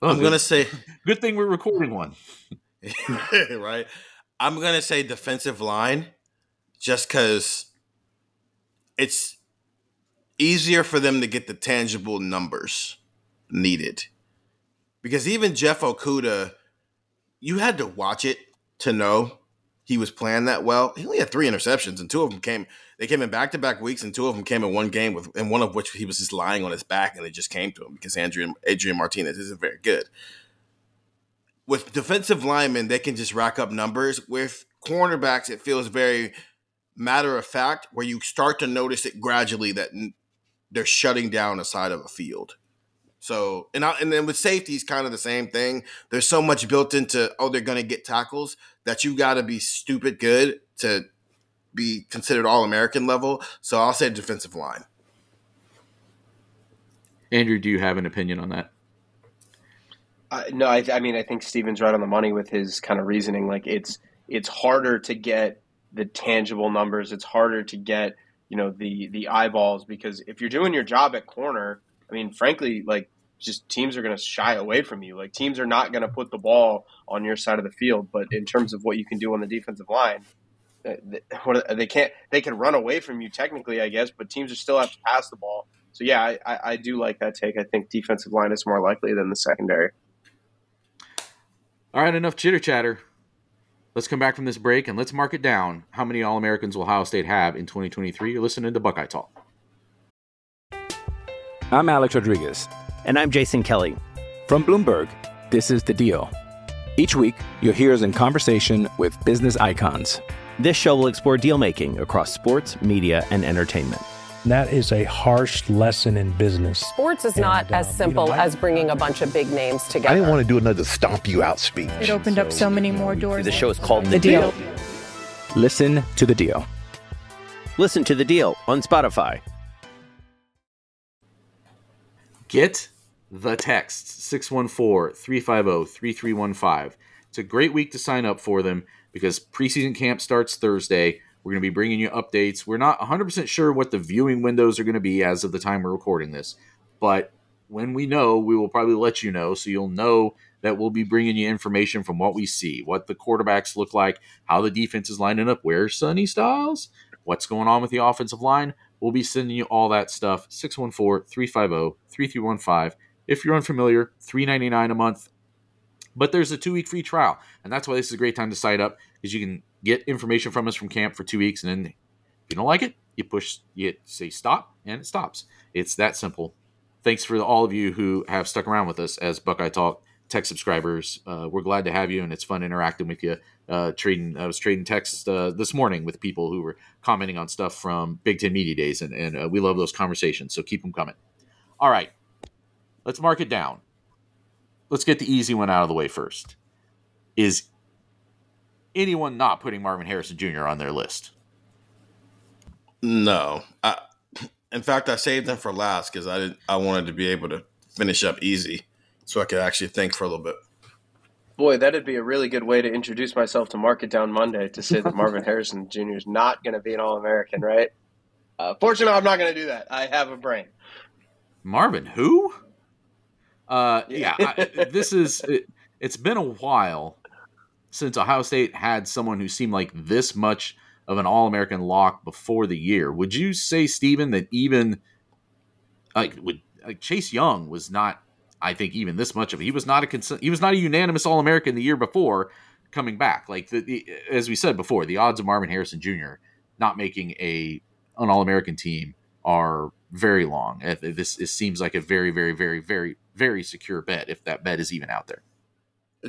Oh, I'm good. gonna say good thing we're recording one. right. I'm gonna say defensive line just because it's easier for them to get the tangible numbers needed. Because even Jeff Okudah, you had to watch it to know he was playing that well. He only had three interceptions, and two of them came. They came in back to back weeks, and two of them came in one game with, and one of which he was just lying on his back, and it just came to him because Adrian Adrian Martinez isn't very good. With defensive linemen, they can just rack up numbers. With cornerbacks, it feels very matter of fact, where you start to notice it gradually that they're shutting down a side of a field. So and I, and then with safety is kind of the same thing. There's so much built into oh they're going to get tackles that you got to be stupid good to be considered all American level. So I'll say defensive line. Andrew, do you have an opinion on that? Uh, no, I, I mean I think Stephen's right on the money with his kind of reasoning. Like it's it's harder to get the tangible numbers. It's harder to get you know the the eyeballs because if you're doing your job at corner, I mean, frankly, like just teams are going to shy away from you. Like teams are not going to put the ball on your side of the field. But in terms of what you can do on the defensive line, Uh, uh, they can't. They can run away from you technically, I guess, but teams are still have to pass the ball. So yeah, I, I, I do like that take. I think defensive line is more likely than the secondary. All right, enough chitter chatter. Let's come back from this break and let's mark it down. How many All Americans will Ohio State have in 2023? You're listening to Buckeye Talk. I'm Alex Rodriguez. And I'm Jason Kelly. From Bloomberg, this is The Deal. Each week, you'll hear us in conversation with business icons. This show will explore deal making across sports, media, and entertainment. That is a harsh lesson in business. Sports is and, not as uh, simple you know, as bringing a bunch of big names together. I didn't want to do another stomp you out speech. It opened so, up so many more doors. The show is called The, the deal. deal. Listen to the deal. Listen to the deal on Spotify. Get the text 614 350 3315. It's a great week to sign up for them because preseason camp starts Thursday. We're going to be bringing you updates. We're not 100% sure what the viewing windows are going to be as of the time we're recording this, but when we know, we will probably let you know so you'll know that we'll be bringing you information from what we see, what the quarterbacks look like, how the defense is lining up, where Sonny Styles, what's going on with the offensive line. We'll be sending you all that stuff. 614 350 3315. If you're unfamiliar, $3.99 a month. But there's a two week free trial. And that's why this is a great time to sign up because you can get information from us from camp for two weeks. And then if you don't like it, you push, you say stop, and it stops. It's that simple. Thanks for all of you who have stuck around with us as Buckeye Talk tech subscribers. Uh, we're glad to have you, and it's fun interacting with you. Uh, trading, I was trading texts uh, this morning with people who were commenting on stuff from Big Ten Media Days, and, and uh, we love those conversations. So keep them coming. All right, let's mark it down. Let's get the easy one out of the way first. Is anyone not putting Marvin Harrison Jr. on their list? No. I, in fact, I saved them for last because I didn't. I wanted to be able to finish up easy so I could actually think for a little bit. Boy, that'd be a really good way to introduce myself to Mark It Down Monday to say that Marvin Harrison Jr. is not going to be an All American, right? Uh, fortunately, I'm not going to do that. I have a brain. Marvin, who? Uh, yeah, I, this is. It, it's been a while since Ohio State had someone who seemed like this much of an All American lock before the year. Would you say, Stephen, that even like, would, like Chase Young was not I think even this much of it. He was not a cons- he was not a unanimous All American the year before coming back. Like the, the, as we said before, the odds of Marvin Harrison Jr. not making a an All American team are very long. This, this seems like a very, very, very, very, very secure bet if that bet is even out there.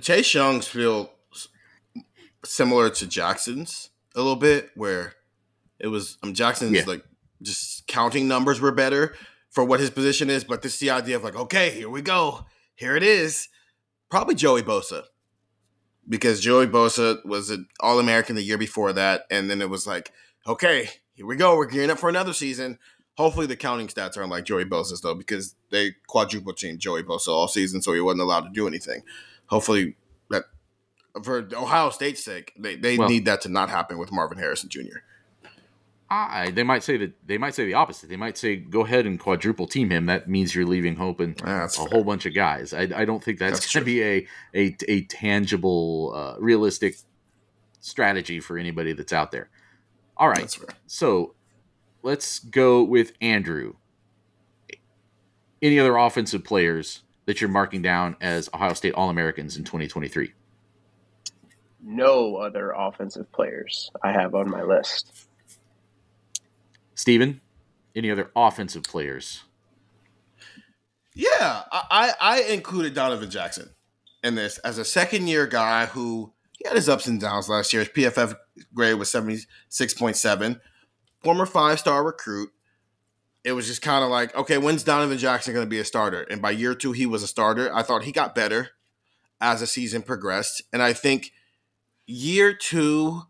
Chase Young's feel similar to Jaxon's a little bit, where it was um, Jaxon's yeah. like just counting numbers were better for what his position is, but this is the idea of like, okay, here we go, here it is. Probably Joey Bosa, because Joey Bosa was an All American the year before that, and then it was like, okay, here we go, we're gearing up for another season. Hopefully, the counting stats aren't like Joey Bosa's though, because they quadruple teamed Joey Bosa all season, so he wasn't allowed to do anything. Hopefully, that for Ohio State's sake, they, they well, need that to not happen with Marvin Harrison Jr. I, they might say that they might say the opposite. They might say, "Go ahead and quadruple team him." That means you're leaving open yeah, a fair. whole bunch of guys. I, I don't think that's, that's going to be a a, a tangible, uh, realistic strategy for anybody that's out there. All right, so let's go with Andrew. Any other offensive players that you're marking down as Ohio State All Americans in 2023? No other offensive players I have on my list. Stephen, any other offensive players? Yeah, I, I included Donovan Jackson in this as a second year guy who he had his ups and downs last year. His PFF grade was 76.7. Former five star recruit. It was just kind of like, okay, when's Donovan Jackson going to be a starter? And by year two, he was a starter. I thought he got better as the season progressed. And I think year two,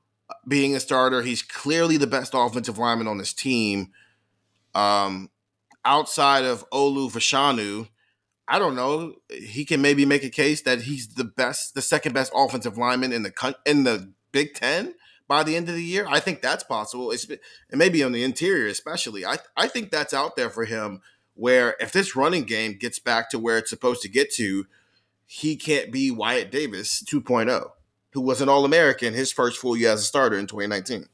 being a starter. He's clearly the best offensive lineman on this team. Um, outside of Olu Fashanu, I don't know. He can maybe make a case that he's the best, the second best offensive lineman in the in the Big Ten by the end of the year. I think that's possible. It's, and maybe on the interior, especially. I I think that's out there for him. Where if this running game gets back to where it's supposed to get to, he can't be Wyatt Davis 2.0 who was an All American his first full year as a starter in 2019.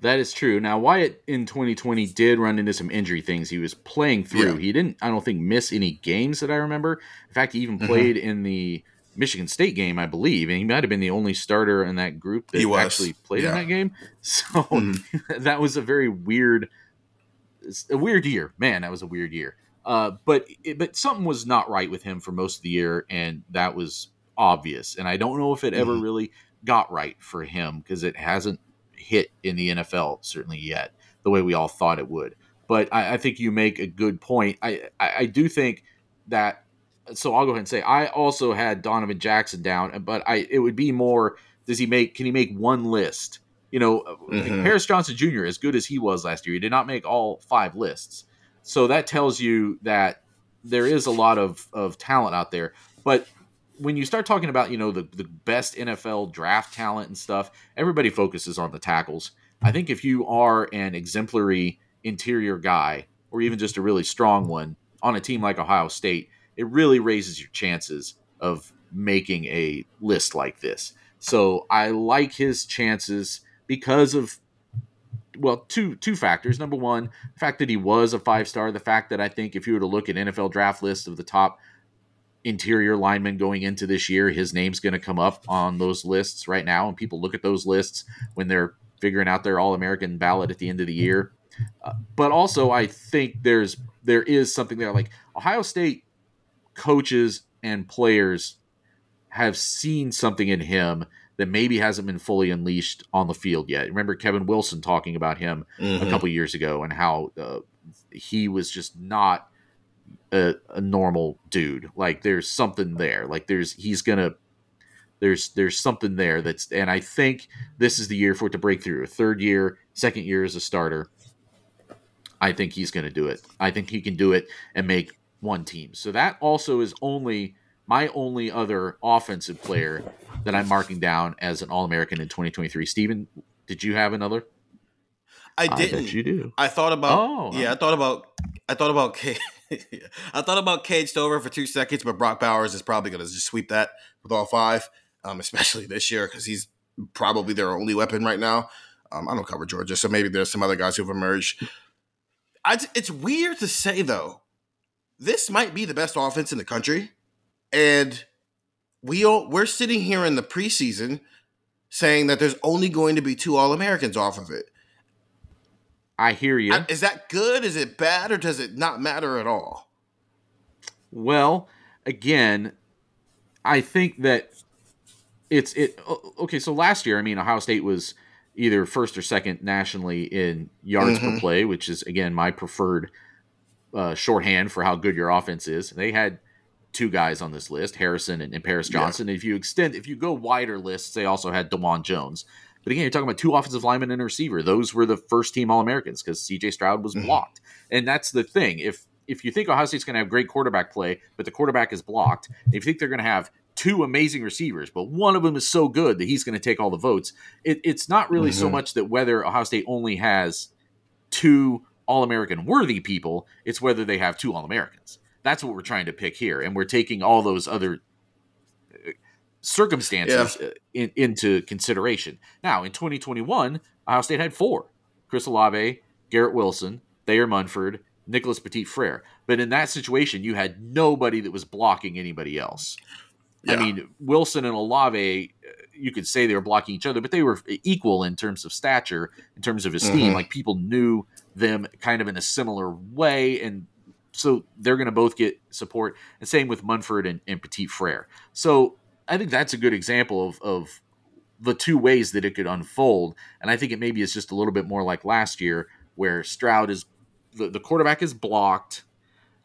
That is true. Now Wyatt in 2020 did run into some injury things. He was playing through. Yeah. He didn't, I don't think, miss any games that I remember. In fact, he even mm-hmm. played mm-hmm. in the Michigan State game, I believe, and he might have been the only starter in that group that actually played yeah. in that game. So mm-hmm. that was a very weird, a weird year. Man, that was a weird year. Uh, but it, but something was not right with him for most of the year, and that was obvious. And I don't know if it ever mm-hmm. really got right for him because it hasn't hit in the NFL certainly yet the way we all thought it would. But I, I think you make a good point. I, I, I do think that. So I'll go ahead and say I also had Donovan Jackson down, but I it would be more. Does he make? Can he make one list? You know, uh, mm-hmm. Paris Johnson Jr. as good as he was last year, he did not make all five lists. So that tells you that there is a lot of of talent out there. But when you start talking about you know the, the best NFL draft talent and stuff, everybody focuses on the tackles. I think if you are an exemplary interior guy or even just a really strong one on a team like Ohio State, it really raises your chances of making a list like this. So I like his chances because of well, two two factors. Number one, the fact that he was a five star. The fact that I think if you were to look at NFL draft lists of the top interior lineman going into this year, his name's going to come up on those lists right now, and people look at those lists when they're figuring out their All American ballot at the end of the year. Uh, but also, I think there's there is something there. Like Ohio State coaches and players have seen something in him that maybe hasn't been fully unleashed on the field yet. Remember Kevin Wilson talking about him mm-hmm. a couple years ago and how uh, he was just not a, a normal dude. Like there's something there. Like there's he's gonna there's there's something there that's and I think this is the year for it to break through. A third year, second year as a starter. I think he's going to do it. I think he can do it and make one team. So that also is only my only other offensive player that I'm marking down as an All American in 2023. Stephen, did you have another? I didn't. I you do. I thought about. Oh, yeah, I thought about. I thought about I thought about Cade Stover for two seconds, but Brock Bowers is probably going to just sweep that with all five, um, especially this year because he's probably their only weapon right now. Um, I don't cover Georgia, so maybe there's some other guys who've emerged. I, it's weird to say though, this might be the best offense in the country, and we all, we're sitting here in the preseason saying that there's only going to be two All Americans off of it. I hear you. Is that good? Is it bad, or does it not matter at all? Well, again, I think that it's it. Okay, so last year, I mean, Ohio State was either first or second nationally in yards mm-hmm. per play, which is again my preferred uh, shorthand for how good your offense is. They had two guys on this list, Harrison and, and Paris Johnson. Yeah. If you extend, if you go wider lists, they also had Dawand Jones. But again, you're talking about two offensive linemen and a receiver. Those were the first team All Americans because C.J. Stroud was mm-hmm. blocked, and that's the thing. If if you think Ohio State's going to have great quarterback play, but the quarterback is blocked, if you think they're going to have two amazing receivers, but one of them is so good that he's going to take all the votes, it, it's not really mm-hmm. so much that whether Ohio State only has two All American worthy people, it's whether they have two All Americans. That's what we're trying to pick here, and we're taking all those other uh, circumstances yeah. Uh, in, into consideration. Now, in 2021, Ohio State had four: Chris Olave, Garrett Wilson, Thayer Munford, Nicholas Petit Frere. But in that situation, you had nobody that was blocking anybody else. Yeah. I mean, Wilson and Olave, uh, you could say they were blocking each other, but they were equal in terms of stature, in terms of esteem. Mm-hmm. Like people knew them kind of in a similar way, and so they're going to both get support. And same with Munford and, and Petit Frere. So I think that's a good example of, of the two ways that it could unfold. And I think it maybe is just a little bit more like last year, where Stroud is the, the quarterback is blocked.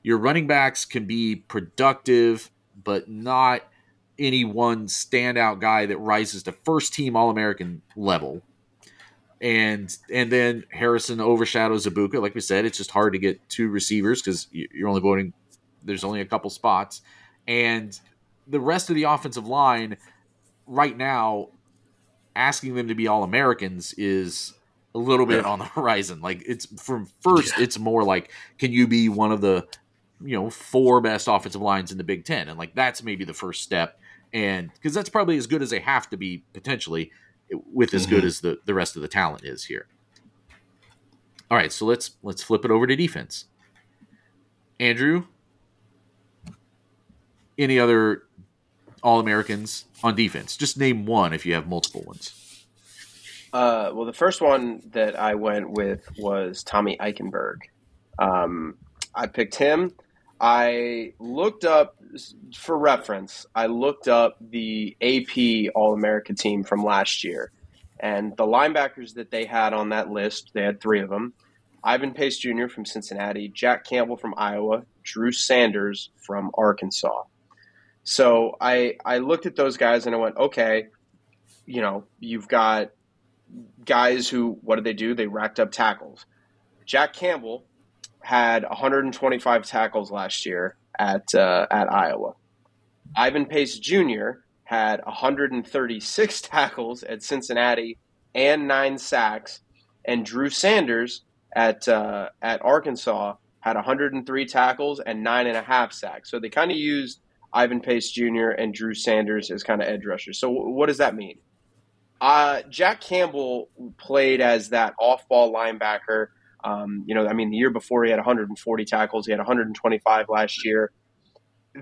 Your running backs can be productive, but not any one standout guy that rises to first team All American level and and then Harrison overshadows Egbuka. Like we said, it's just hard to get two receivers because you're only voting. There's only a couple spots, and the rest of the offensive line right now, asking them to be all Americans is a little bit yeah. on the horizon. Like it's from first, yeah. it's more like, can you be one of the you know four best offensive lines in the Big Ten, and like that's maybe the first step, and because that's probably as good as they have to be potentially with as mm-hmm. good as the, the rest of the talent is here. All right, so let's let's flip it over to defense. Andrew, any other All Americans on defense? Just name one if you have multiple ones. Uh, well, the first one that I went with was Tommy Eichenberg. Um, I picked him. I looked up for reference, I looked up the AP All America team from last year. And the linebackers that they had on that list, they had three of them Ivan Pace Jr. from Cincinnati, Jack Campbell from Iowa, Drew Sanders from Arkansas. So I, I looked at those guys and I went, okay, you know, you've got guys who, what did they do? They racked up tackles. Jack Campbell had 125 tackles last year at uh, at Iowa. Ivan Pace Jr. had 136 tackles at Cincinnati and nine sacks, and Drew Sanders at uh, at Arkansas had 103 tackles and nine and a half sacks. So they kind of used Ivan Pace Jr. and Drew Sanders as kind of edge rushers. So what does that mean? Uh, Jack Campbell played as that off-ball linebacker. Um, you know, I mean, the year before he had 140 tackles. He had 125 last year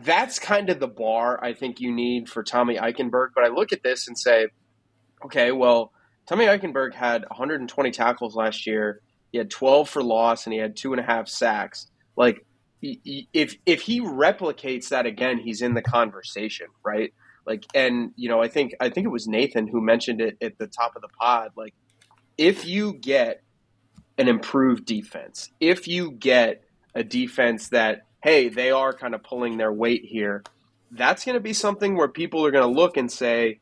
that's kind of the bar I think you need for Tommy Eichenberg. But I look at this and say, okay, well, Tommy Eichenberg had 120 tackles last year. He had 12 for loss and he had two and a half sacks. Like, if if he replicates that again, he's in the conversation, right? Like, and you know, I think I think it was Nathan who mentioned it at the top of the pod. Like, if you get an improved defense, if you get a defense that hey, they are kind of pulling their weight here, that's going to be something where people are going to look and say,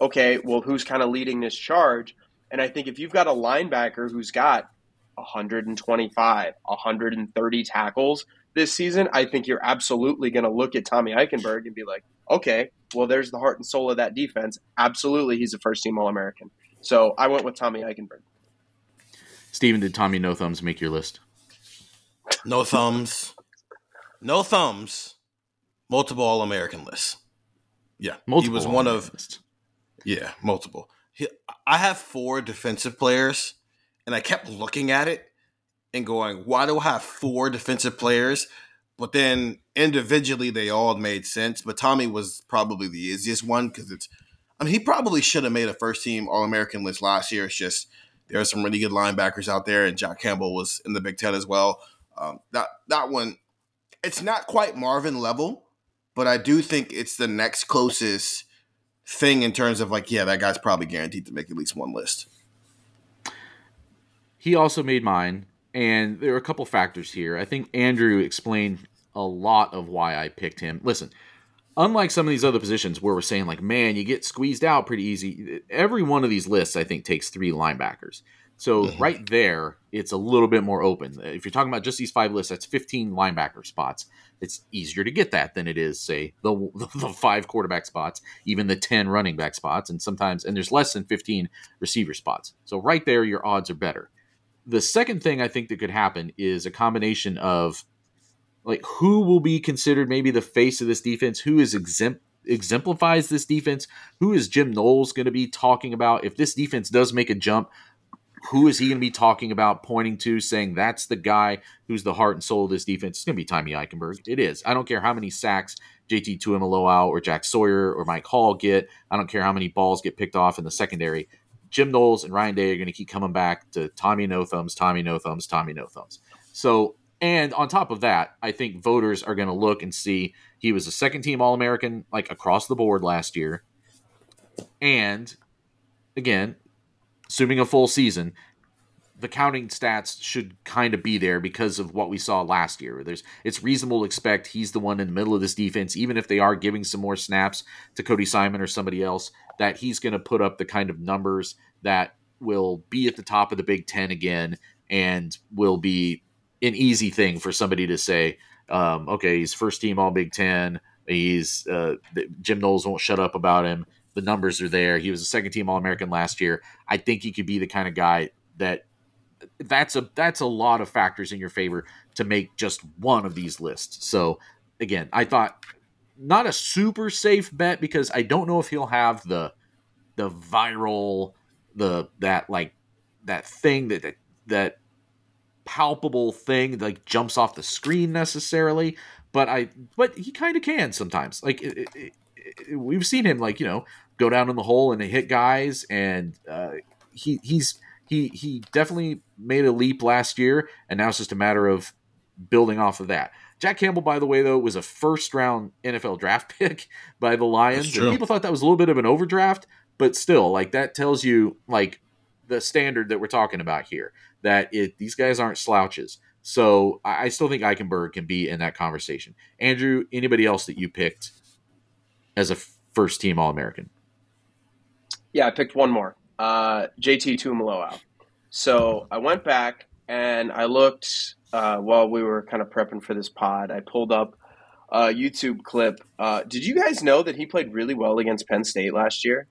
okay, well, who's kind of leading this charge? And I think if you've got a linebacker who's got 125, 130 tackles this season, I think you're absolutely going to look at Tommy Eichenberg and be like, okay, well, there's the heart and soul of that defense. Absolutely, he's a first team All American. So I went with Tommy Eichenberg. Stephen, did Tommy No Thumbs make your list? No thumbs no thumbs, multiple All American lists. Yeah, multiple he was one of. Yeah, multiple. He, I have four defensive players, and I kept looking at it and going, "Why do I have four defensive players?" But then individually, they all made sense. But Tommy was probably the easiest one because it's. I mean, he probably should have made a first team All American list last year. It's just there are some really good linebackers out there, and Jack Campbell was in the Big Ten as well. Um, that that one it's not quite Marvin level, but I do think it's the next closest thing in terms of like, yeah, that guy's probably guaranteed to make at least one list. He also made mine, and there are a couple factors here. I think Andrew explained a lot of why I picked him. Listen, unlike some of these other positions where we're saying like, man, you get squeezed out pretty easy. Every one of these lists, I think, takes three linebackers. So mm-hmm. right there, it's a little bit more open. If you're talking about just these five lists, that's 15 linebacker spots. It's easier to get that than it is, say, the, the five quarterback spots, even the 10 running back spots, and sometimes, and there's less than 15 receiver spots. So right there, your odds are better. The second thing I think that could happen is a combination of like who will be considered maybe the face of this defense, who is exempt exemplifies this defense, who is Jim Knowles going to be talking about if this defense does make a jump, who is he going to be talking about, pointing to, saying that's the guy who's the heart and soul of this defense? It's going to be Tommy Eichenberg. It is. I don't care how many sacks JT Tuimoloau or Jack Sawyer or Mike Hall get. I don't care how many balls get picked off in the secondary. Jim Knowles and Ryan Day are going to keep coming back to Tommy No Thumbs, Tommy No Thumbs, Tommy No Thumbs. So and on top of that, I think voters are going to look and see he was a second team All American, like across the board last year. And again, assuming a full season, the counting stats should kind of be there because of what we saw last year. There's it's reasonable to expect he's the one in the middle of this defense, even if they are giving some more snaps to Cody Simon or somebody else, that he's going to put up the kind of numbers that will be at the top of the Big Ten again and will be an easy thing for somebody to say, um, okay, he's first team All Big Ten. He's uh, Jim Knowles won't shut up about him. The numbers are there. He was a second team All American last year. I think he could be the kind of guy that that's a that's a lot of factors in your favor to make just one of these lists. So again, I thought not a super safe bet because I don't know if he'll have the the viral the that like that thing that that, that palpable thing that like jumps off the screen necessarily, but I but he kind of can sometimes. Like it, it, it, we've seen him like you know go down in the hole and hit guys, and uh, he he's he he definitely made a leap last year, and now it's just a matter of building off of that. Jack Campbell, by the way, though, was a first round NFL draft pick by the Lions. And people thought that was a little bit of an overdraft, but still, like that tells you like the standard that we're talking about here that it these guys aren't slouches. So I, I still think Eichenberg can be in that conversation. Andrew, anybody else that you picked as a first team All American? Yeah, I picked one more. Uh, JT Tuimoloau. So I went back and I looked uh, while we were kind of prepping for this pod. I pulled up a YouTube clip. Uh, did you guys know that he played really well against Penn State last year?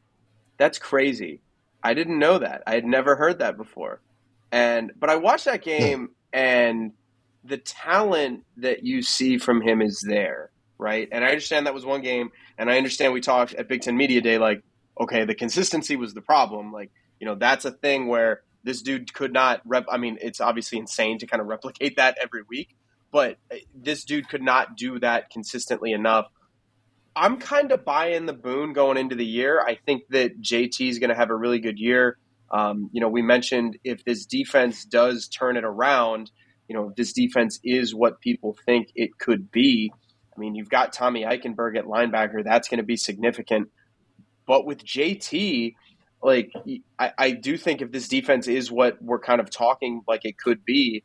That's crazy. I didn't know that. I had never heard that before. And but I watched that game and the talent that you see from him is there, right? And I understand that was one game, and I understand we talked at Big Ten Media Day, like, okay, the consistency was the problem. Like, you know, that's a thing where this dude could not rep. I mean, it's obviously insane to kind of replicate that every week, but uh, this dude could not do that consistently enough. I'm kind of buying the boon going into the year. I think that JT is going to have a really good year. Um, you know, we mentioned if this defense does turn it around, you know, this defense is what people think it could be. I mean, you've got Tommy Eichenberg at linebacker. That's going to be significant. But with JT, like, I, I do think if this defense is what we're kind of talking like it could be,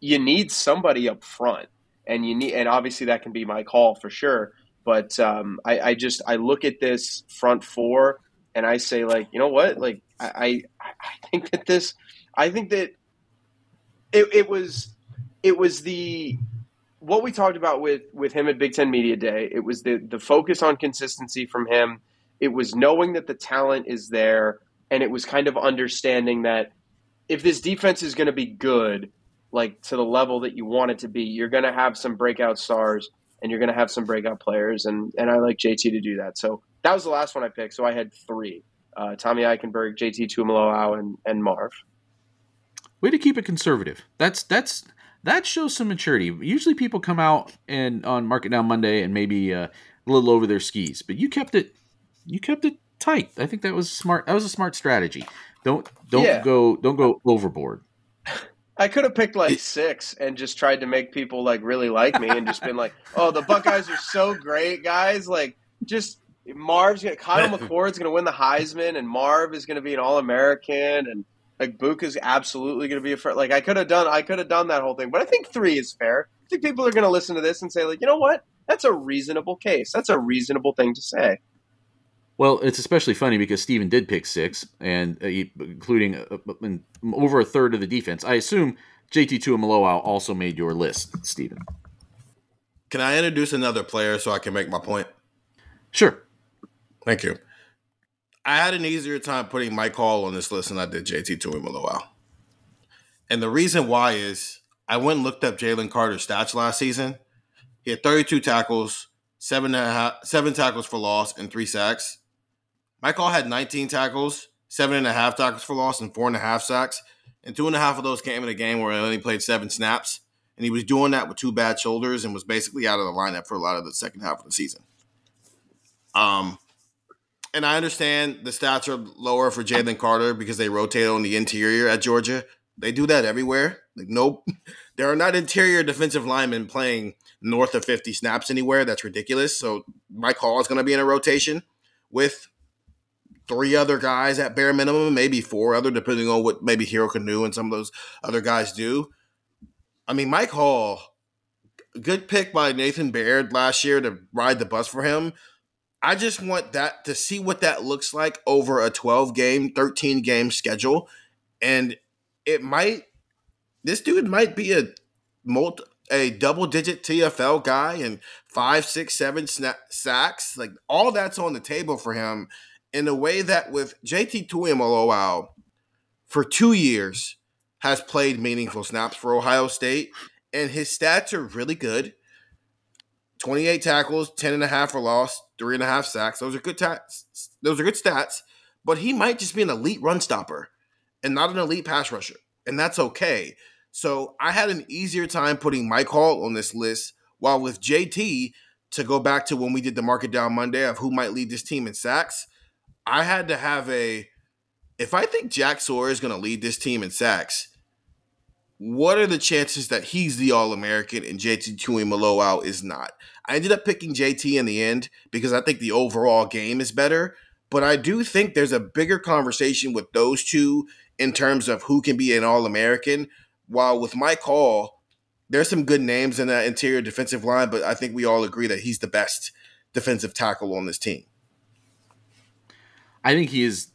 you need somebody up front. And you need, and obviously that can be my call for sure. But um, I, I just I look at this front four and I say like, you know what, like I, I think that this, I think that it, it was, it was the what we talked about with with him at Big Ten Media Day. It was the the focus on consistency from him. It was knowing that the talent is there, and it was kind of understanding that if this defense is going to be good, like to the level that you want it to be, you're going to have some breakout stars and you're going to have some breakout players, and and I like JT to do that. So that was the last one I picked. So I had three uh, Tommy Eichenberg, JT Tuimoloau, and and Marv. Way to keep it conservative. That's that's that shows some maturity. Usually people come out and on Mark It Down Monday and maybe uh, a little over their skis, but you kept it you kept it tight. I think that was smart. That was a smart strategy. Don't don't yeah. go don't go overboard. I could have picked like six and just tried to make people like really like me and just been like, "Oh, the Buckeyes are so great, guys!" Like, just Marv's gonna Kyle McCord's gonna win the Heisman, and Marv is gonna be an All American, and like Book is absolutely gonna be a friend. Like, I could have done, I could have done that whole thing, but I think three is fair. I think people are gonna listen to this and say, like, you know what? That's a reasonable case. That's a reasonable thing to say. Well, it's especially funny because Stephen did pick six, and uh, including uh, uh over a third of the defense. I assume JT Tuimoloau also made your list, Stephen. Can I introduce another player so I can make my point? Sure. Thank you. I had an easier time putting Mike Hall on this list than I did JT Tuimoloau. And the reason why is I went and looked up Jalen Carter's stats last season. He had 32 tackles, seven, and a half, seven tackles for loss, and three sacks. Michael had 19 tackles, seven and a half tackles for loss, and four and a half sacks. And two and a half of those came in a game where he only played seven snaps. And he was doing that with two bad shoulders and was basically out of the lineup for a lot of the second half of the season. Um, and I understand the stats are lower for Jalen Carter because they rotate on the interior at Georgia. They do that everywhere. Like, nope, there are not interior defensive linemen playing north of 50 snaps anywhere. That's ridiculous. So Mike Hall is going to be in a rotation with three other guys at bare minimum, maybe four other, depending on what maybe Hero Kanu and some of those other guys do. I mean, Mike Hall, good pick by Nathan Baird last year to ride the bus for him. I just want that to see what that looks like over a 12 game, 13 game schedule. And it might, this dude might be a multi, a double digit TFL guy and five, six, seven sacks. Like all that's on the table for him in a way that with JT Tuimoloau for two years has played meaningful snaps for Ohio State, and his stats are really good. 28 tackles, 10 and a half for loss, three and a half sacks. Those are good stats. Those are good stats, but he might just be an elite run stopper and not an elite pass rusher. And that's okay. So I had an easier time putting Mike Hall on this list, while with JT, to go back to when we did the mark it down Monday of who might lead this team in sacks, I had to have a. If I think Jack Sawyer is going to lead this team in sacks, what are the chances that he's the All American and JT Tuimoloau is not? I ended up picking JT in the end because I think the overall game is better. But I do think there's a bigger conversation with those two in terms of who can be an All American. While with Mike Hall, there's some good names in that interior defensive line, but I think we all agree that he's the best defensive tackle on this team. I think he is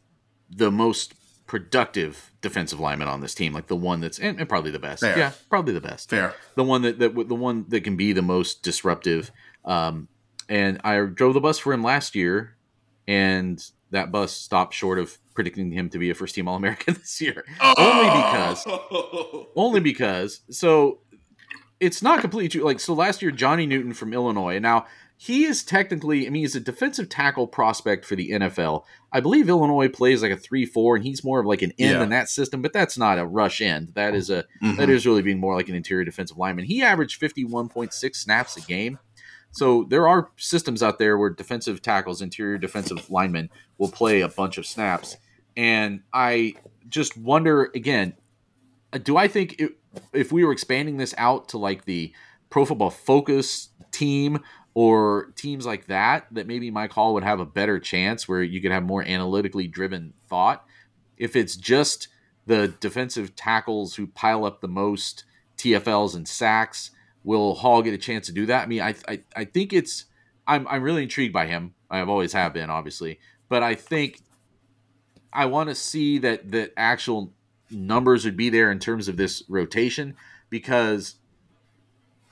the most productive defensive lineman on this team, like the one that's and, and probably the best. Fair. Yeah, probably the best. Fair. The one that, that the one that can be the most disruptive. Um, and I drove the bus for him last year, and that bus stopped short of predicting him to be a first team All American this year. Oh! Only because, only because. So it's not completely true. Like so, last year Johnny Newton from Illinois. Now he is technically, I mean, he's a defensive tackle prospect for the NFL. I believe Illinois plays like a three-four, and he's more of like an end yeah. in that system. But that's not a rush end. That is a mm-hmm. that is really being more like an interior defensive lineman. He averaged fifty-one point six snaps a game. So there are systems out there where defensive tackles, interior defensive linemen will play a bunch of snaps, and I just wonder again, uh, do I think it, if we were expanding this out to like the Pro Football Focus team or teams like that that maybe Mike Hall would have a better chance where you could have more analytically driven thought. If it's just the defensive tackles who pile up the most TFLs and sacks, will Hall get a chance to do that? I mean, I I, I think it's I'm I'm really intrigued by him. I've always have been, obviously, but I think I want to see that the actual numbers would be there in terms of this rotation because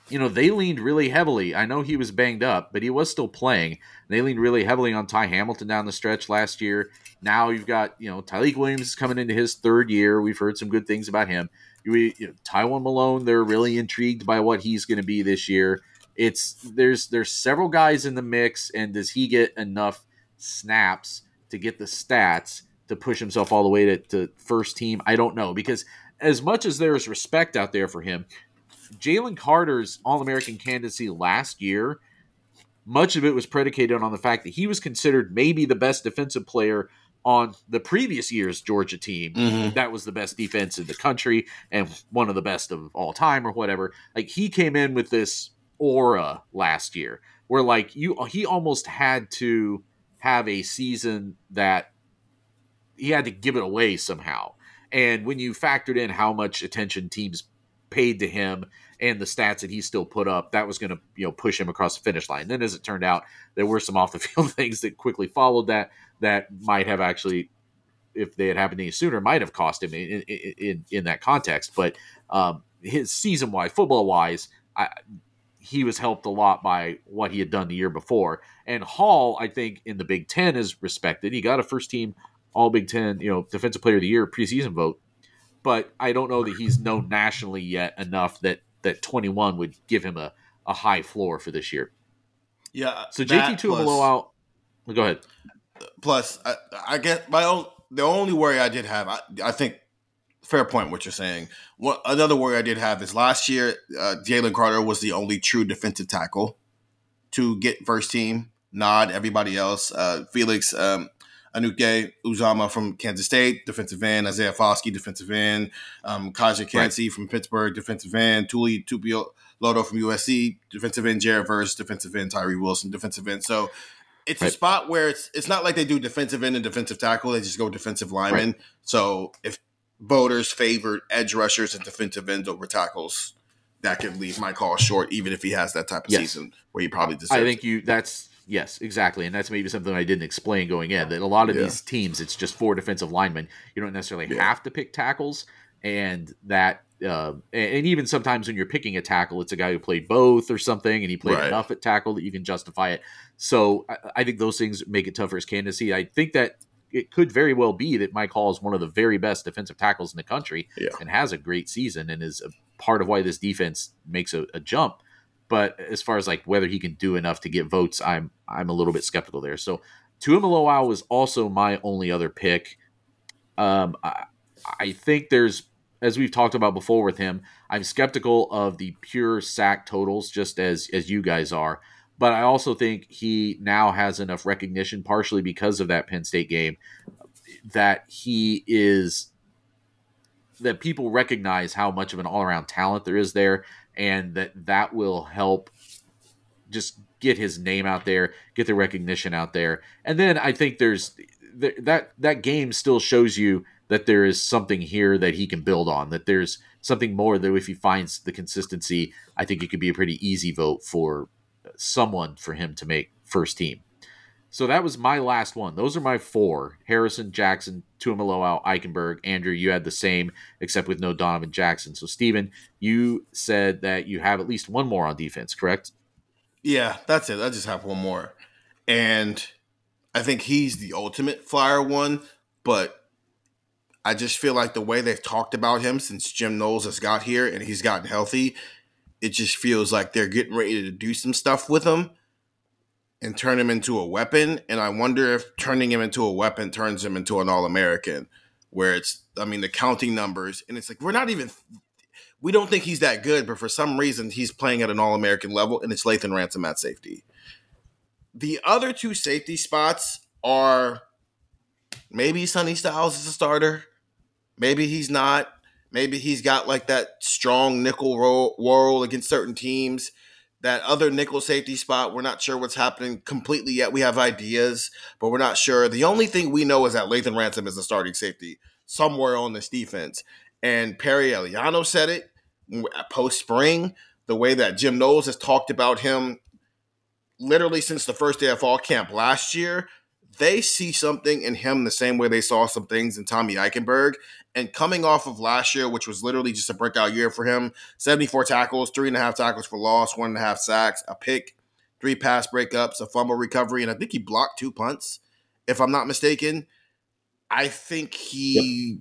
you know, they leaned really heavily. I know he was banged up, but he was still playing. They leaned really heavily on Ty Hamilton down the stretch last year. Now you've got, you know, Tyleik Williams coming into his third year. We've heard some good things about him. You, you know, Malone, they're really intrigued by what he's going to be this year. It's there's there's several guys in the mix, and does he get enough snaps to get the stats to push himself all the way to, to first team? I don't know because as much as there is respect out there for him, Jalen Carter's All American candidacy last year, much of it was predicated on the fact that he was considered maybe the best defensive player on the previous year's Georgia team Mhm. that was the best defense in the country and one of the best of all time or whatever. Like he came in with this aura last year where like you he almost had to have a season that he had to give it away somehow. And when you factored in how much attention teams paid to him and the stats that he still put up, that was going to you know push him across the finish line. Then, as it turned out, there were some off the field things that quickly followed that that might have actually, if they had happened any sooner, might have cost him in in, in, that context. But um, his season wise, football wise, he was helped a lot by what he had done the year before. And Hall, I think, in the Big Ten is respected. He got a first team All Big Ten, you know, Defensive Player of the Year preseason vote. But I don't know that he's known nationally yet enough that that 21 would give him a, a high floor for this year. Yeah. So JT Tuimoloau out. Go ahead. Plus, I, I get my own. The only worry I did have, I, I think, fair point what you're saying. What another worry I did have is last year, uh, Jalen Carter was the only true defensive tackle to get first team nod. Everybody else, uh, Felix um, Anuke Uzama from Kansas State, defensive end, Isaiah Foskey, defensive end, um, Calijah Kancey from Pittsburgh, defensive end, Tuli Tupio Lodo from USC, defensive end, Jared Verse, defensive end, Tyree Wilson, defensive end. So it's a spot where it's it's not like they do defensive end and defensive tackle. They just go defensive lineman. So if voters favored edge rushers and defensive ends over tackles, that could leave my call short, even if he has that type of Yes. season where he probably deserves. I think you that's yes, exactly. And that's maybe something I didn't explain going in. That a lot of Yeah. these teams it's just four defensive linemen. You don't necessarily have to pick tackles and that uh, and even sometimes when you're picking a tackle, it's a guy who played both or something, and he played Right. enough at tackle that you can justify it. So I, I think those things make it tough for his candidacy. I think that it could very well be that Mike Hall is one of the very best defensive tackles in the country Yeah. and has a great season and is a part of why this defense makes a, a jump. But as far as like whether he can do enough to get votes, I'm I'm a little bit skeptical there. So Tuimoloau was also my only other pick. Um, I, I think there's as we've talked about before with him, I'm skeptical of the pure sack totals, just as as you guys are. But I also think he now has enough recognition, partially because of that Penn State game, that he is that people recognize how much of an all-around talent there is there and that that will help just get his name out there get the recognition out there. And then i think there's th- that that game still shows you that there is something here that he can build on that there's something more that if he finds the consistency i think it could be a pretty easy vote for someone for him to make first team so that was my last one. Those are my four: Harrison, Jackson, Tuimoloau, Eichenberg. Andrew, you had the same, except with no Donovan Jackson. So, Stephen, you said that you have at least one more on defense, correct? Yeah, that's it. I just have one more. And I think he's the ultimate flyer one, but I just feel like the way they've talked about him since Jim Knowles has got here and he's gotten healthy, it just feels like they're getting ready to do some stuff with him and turn him into a weapon. And I wonder if turning him into a weapon turns him into an All American, where it's, I mean, the counting numbers, and it's like, we're not even, we don't think he's that good, but for some reason, he's playing at an All American level, and it's Lathan Ransom at safety. The other two safety spots are maybe Sonny Styles is a starter. Maybe he's not. Maybe he's got like that strong nickel role, against certain teams. That other nickel safety spot, we're not sure what's happening completely yet. We have ideas, but we're not sure. The only thing we know is that Lathan Ransom is a starting safety somewhere on this defense. And Perry Eliano said it post spring. The way that Jim Knowles has talked about him literally since the first day of fall camp last year, they see something in him the same way they saw some things in Tommy Eichenberg. And coming off of last year, which was literally just a breakout year for him 74 tackles, three and a half tackles for loss, one and a half sacks, a pick, three pass breakups, a fumble recovery, and I think he blocked two punts, if I'm not mistaken. I think he's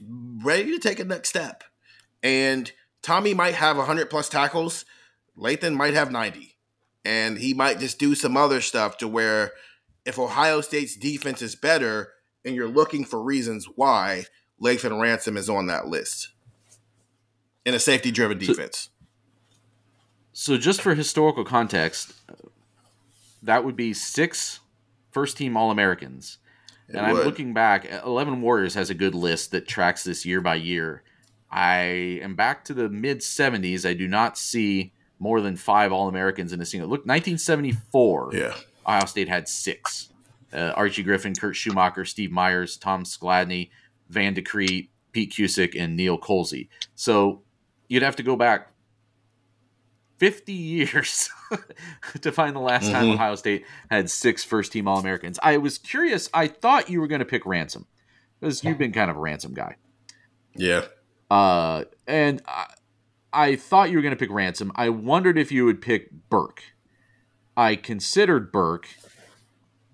ready to take a next step. And Tommy might have 100 plus tackles, Lathan might have 90. And he might just do some other stuff to where if Ohio State's defense is better and you're looking for reasons why, Lathan Ransom is on that list in a safety driven defense. So, just for historical context, that would be six first team All Americans. And would. I'm looking back. Eleven Warriors has a good list that tracks this year by year. I am back to the mid '70s. I do not see more than five All Americans in a single. Look, 1974. Yeah, Ohio State had six. Uh, Archie Griffin, Kurt Schumacher, Steve Myers, Tom Skladany, Van DeCree, Pete Cusick, and Neal Colzie. So you'd have to go back 50 years to find the last mm-hmm. time Ohio State had six first team All Americans. I was curious. I thought you were going to pick Ransom because you've been kind of a Ransom guy. Yeah. Uh, and I, I thought you were going to pick Ransom. I wondered if you would pick Burke. I considered Burke.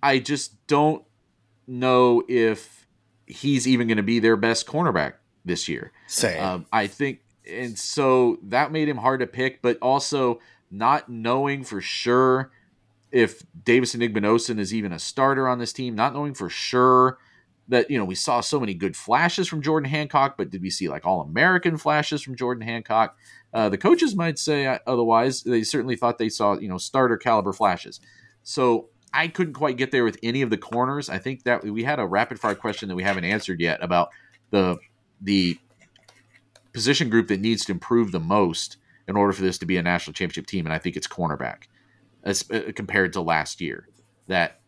I just don't know if he's even going to be their best cornerback this year. Same. Um, I think and so that made him hard to pick, but also not knowing for sure if Davison Igbinosun is even a starter on this team, not knowing for sure that, you know, we saw so many good flashes from Jordan Hancock, but did we see like all American flashes from Jordan Hancock? Uh, the coaches might say uh, otherwise. They certainly thought they saw, you know, starter caliber flashes. So I couldn't quite get there with any of the corners. I think that we had a rapid fire question that we haven't answered yet about the the position group that needs to improve the most in order for this to be a national championship team, and I think it's cornerback, as uh, compared to last year. That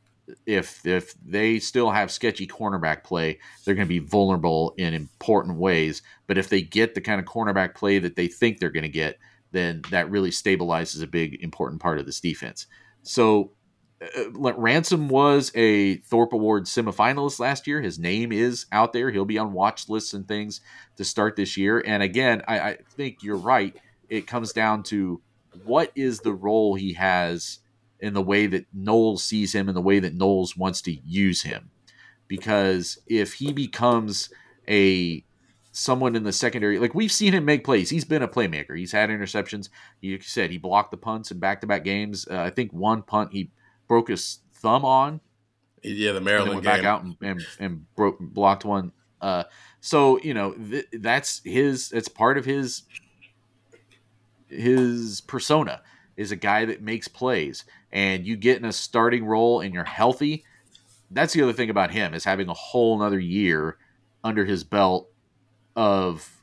if if they still have sketchy cornerback play, they're going to be vulnerable in important ways. But if they get the kind of cornerback play that they think they're going to get, then that really stabilizes a big important part of this defense. So uh, Ransom was a Thorpe Award semifinalist last year. His name is out there. He'll be on watch lists and things to start this year. And again, I, I think you're right. It comes down to what is the role he has in the way that Knowles sees him and the way that Knowles wants to use him. Because if he becomes a someone in the secondary, like we've seen him make plays. He's been a playmaker. He's had interceptions. You said he blocked the punts in back to back games. Uh, I think one punt he broke his thumb on. Yeah, the Maryland went game. back out and, and, and broke blocked one. Uh, so you know th- that's his. It's part of his his persona is a guy that makes plays, and you get in a starting role and you're healthy. That's the other thing about him is having a whole another year under his belt of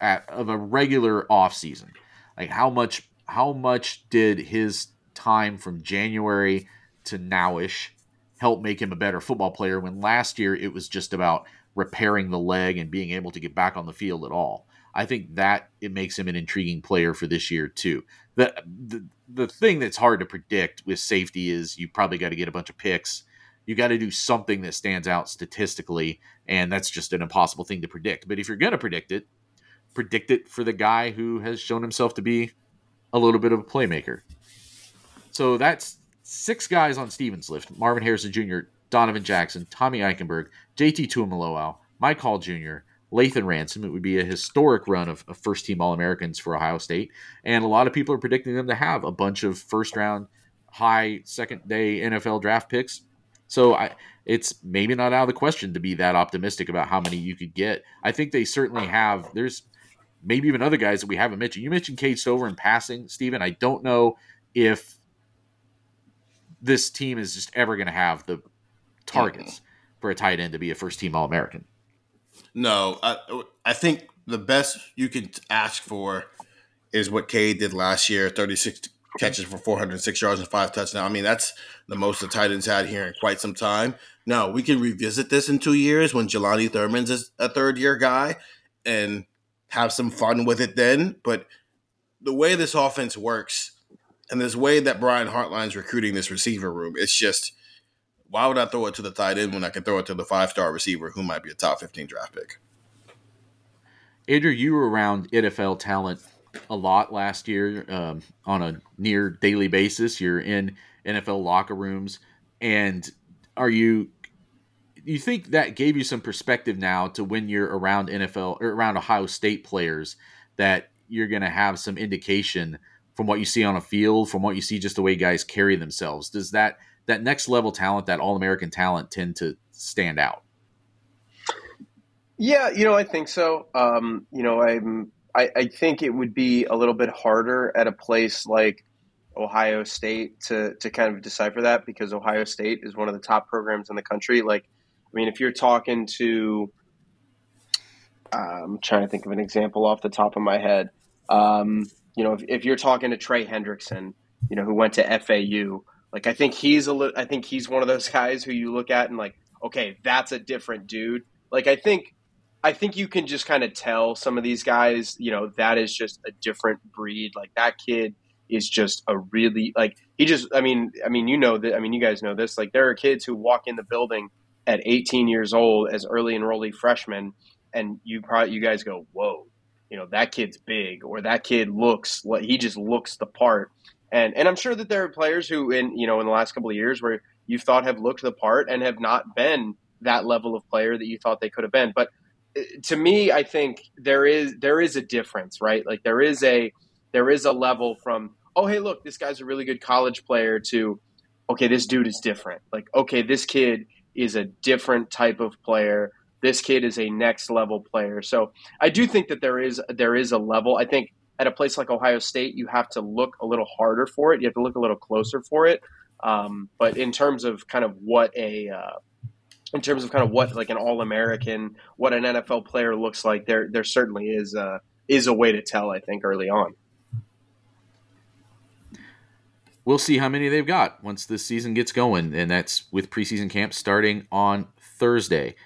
at, of a regular off season. Like how much how much did his time from January to nowish help make him a better football player when last year it was just about repairing the leg and being able to get back on the field at all. I think that it makes him an intriguing player for this year too. The the, the thing that's hard to predict with safety is you probably got to get a bunch of picks. You got to do something that stands out statistically, and that's just an impossible thing to predict. But if you're going to predict it, predict it for the guy who has shown himself to be a little bit of a playmaker. So that's six guys on Stephen's list Marvin Harrison Jr., Donovan Jackson, Tommy Eichenberg, JT Tuimoloau, Mike Hall Jr., Lathan Ransom. It would be a historic run of, of first team All Americans for Ohio State. And a lot of people are predicting them to have a bunch of first round, high second day NFL draft picks. So I, it's maybe not out of the question to be that optimistic about how many you could get. I think they certainly have. There's maybe even other guys that we haven't mentioned. You mentioned Cade Stover in passing, Stephen. I don't know if this team is just ever going to have the targets mm-hmm. for a tight end to be a first team All American. No, I, I think the best you can ask for is what Cade did last year 36 catches for 406 yards and five touchdowns. I mean, that's the most the tight ends had here in quite some time. Now, we can revisit this in two years when Jelani Thurman's is a third year guy and have some fun with it then. But the way this offense works, and this way that Brian Hartline's recruiting this receiver room, it's just why would I throw it to the tight end when I can throw it to the five star receiver who might be a top 15 draft pick? Andrew, you were around NFL talent a lot last year um, on a near daily basis. You're in NFL locker rooms, and are you? You think that gave you some perspective now to when you're around NFL or around Ohio State players that you're going to have some indication from what you see on a field, from what you see just the way guys carry themselves? Does that that next level talent, that all American talent, tend to stand out? Yeah, you know, I think so. Um, you know, I'm I, I think it would be a little bit harder at a place like Ohio State to to kind of decipher that because Ohio State is one of the top programs in the country. Like I mean, if you're talking to, I'm trying to think of an example off the top of my head. Um, you know, if, if you're talking to Trey Hendrickson, you know, who went to FAU, like I think he's a li- I think he's one of those guys who you look at and like, okay, that's a different dude. Like I think I think you can just kind of tell some of these guys, you know, that is just a different breed. Like that kid is just a really like he just I mean I mean you know that I mean you guys know this like there are kids who walk in the building at 18 years old as early enrollee freshmen and you probably you guys go whoa you know that kid's big or that kid looks like he just looks the part. And and I'm sure that there are players who in you know in the last couple of years where you've thought have looked the part and have not been that level of player that you thought they could have been. But uh, to me I think there is there is a difference right? Like there is a there is a level from oh hey look this guy's a really good college player to okay this dude is different. Like okay this kid is a different type of player this kid is a next level player. So i do think that there is there is a level. I think at a place like ohio state you have to look a little harder for it. You have to look a little closer for it. Um, but in terms of kind of what a uh, in terms of kind of what like an all-american what an nfl player looks like there there certainly is uh, is a way to tell i think early on. We'll see how many they've got once this season gets going, and that's with preseason camp starting on Thursday.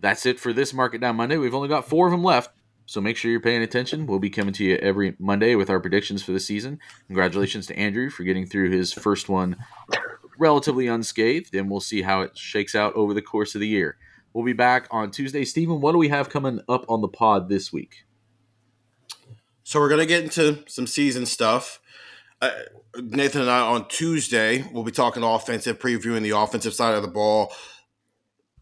That's it for this Mark It Down Monday. We've only got four of them left, so make sure you're paying attention. We'll be coming to you every Monday with our predictions for the season. Congratulations to Andrew for getting through his first one relatively unscathed, and we'll see how it shakes out over the course of the year. We'll be back on Tuesday. Stephen, what do we have coming up on the pod this week? So we're going to get into some season stuff. Uh, Nathan and I on Tuesday we'll be talking offensive, previewing the offensive side of the ball.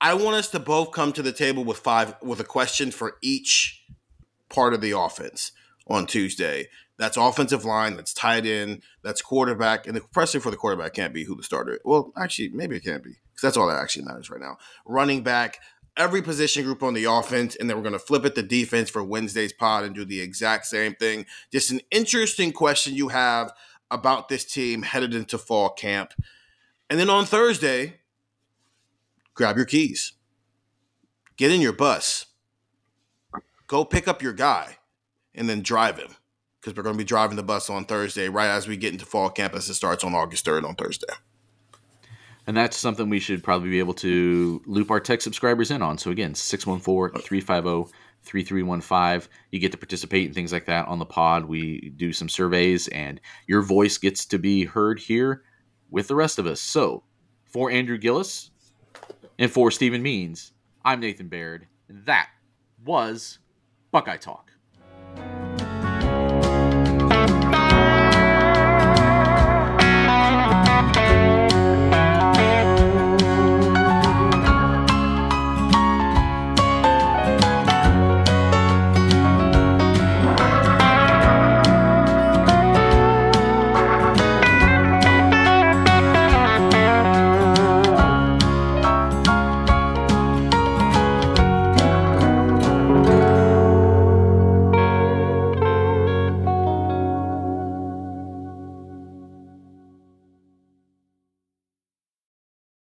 I want us to both come to the table with five with a question for each part of the offense on Tuesday. That's offensive line, that's tight end, that's quarterback, and the question for the quarterback can't be who the starter. Well, actually, maybe it can't be because that's all that actually matters right now. Running back, every position group on the offense, and then we're going to flip it to defense for Wednesday's pod and do the exact same thing. Just an interesting question you have about this team headed into fall camp. And then on Thursday, grab your keys, get in your bus, go pick up your guy, and then drive him because we're going to be driving the bus on Thursday, right as we get into fall camp as it starts on August 3rd on Thursday. And that's something we should probably be able to loop our tech subscribers in on. So again, 614 350 3315. You get to participate in things like that on the pod. We do some surveys, and your voice gets to be heard here with the rest of us. So, for Andrew Gillis and for Stephen Means, I'm Nathan Baird. And that was Buckeye Talk.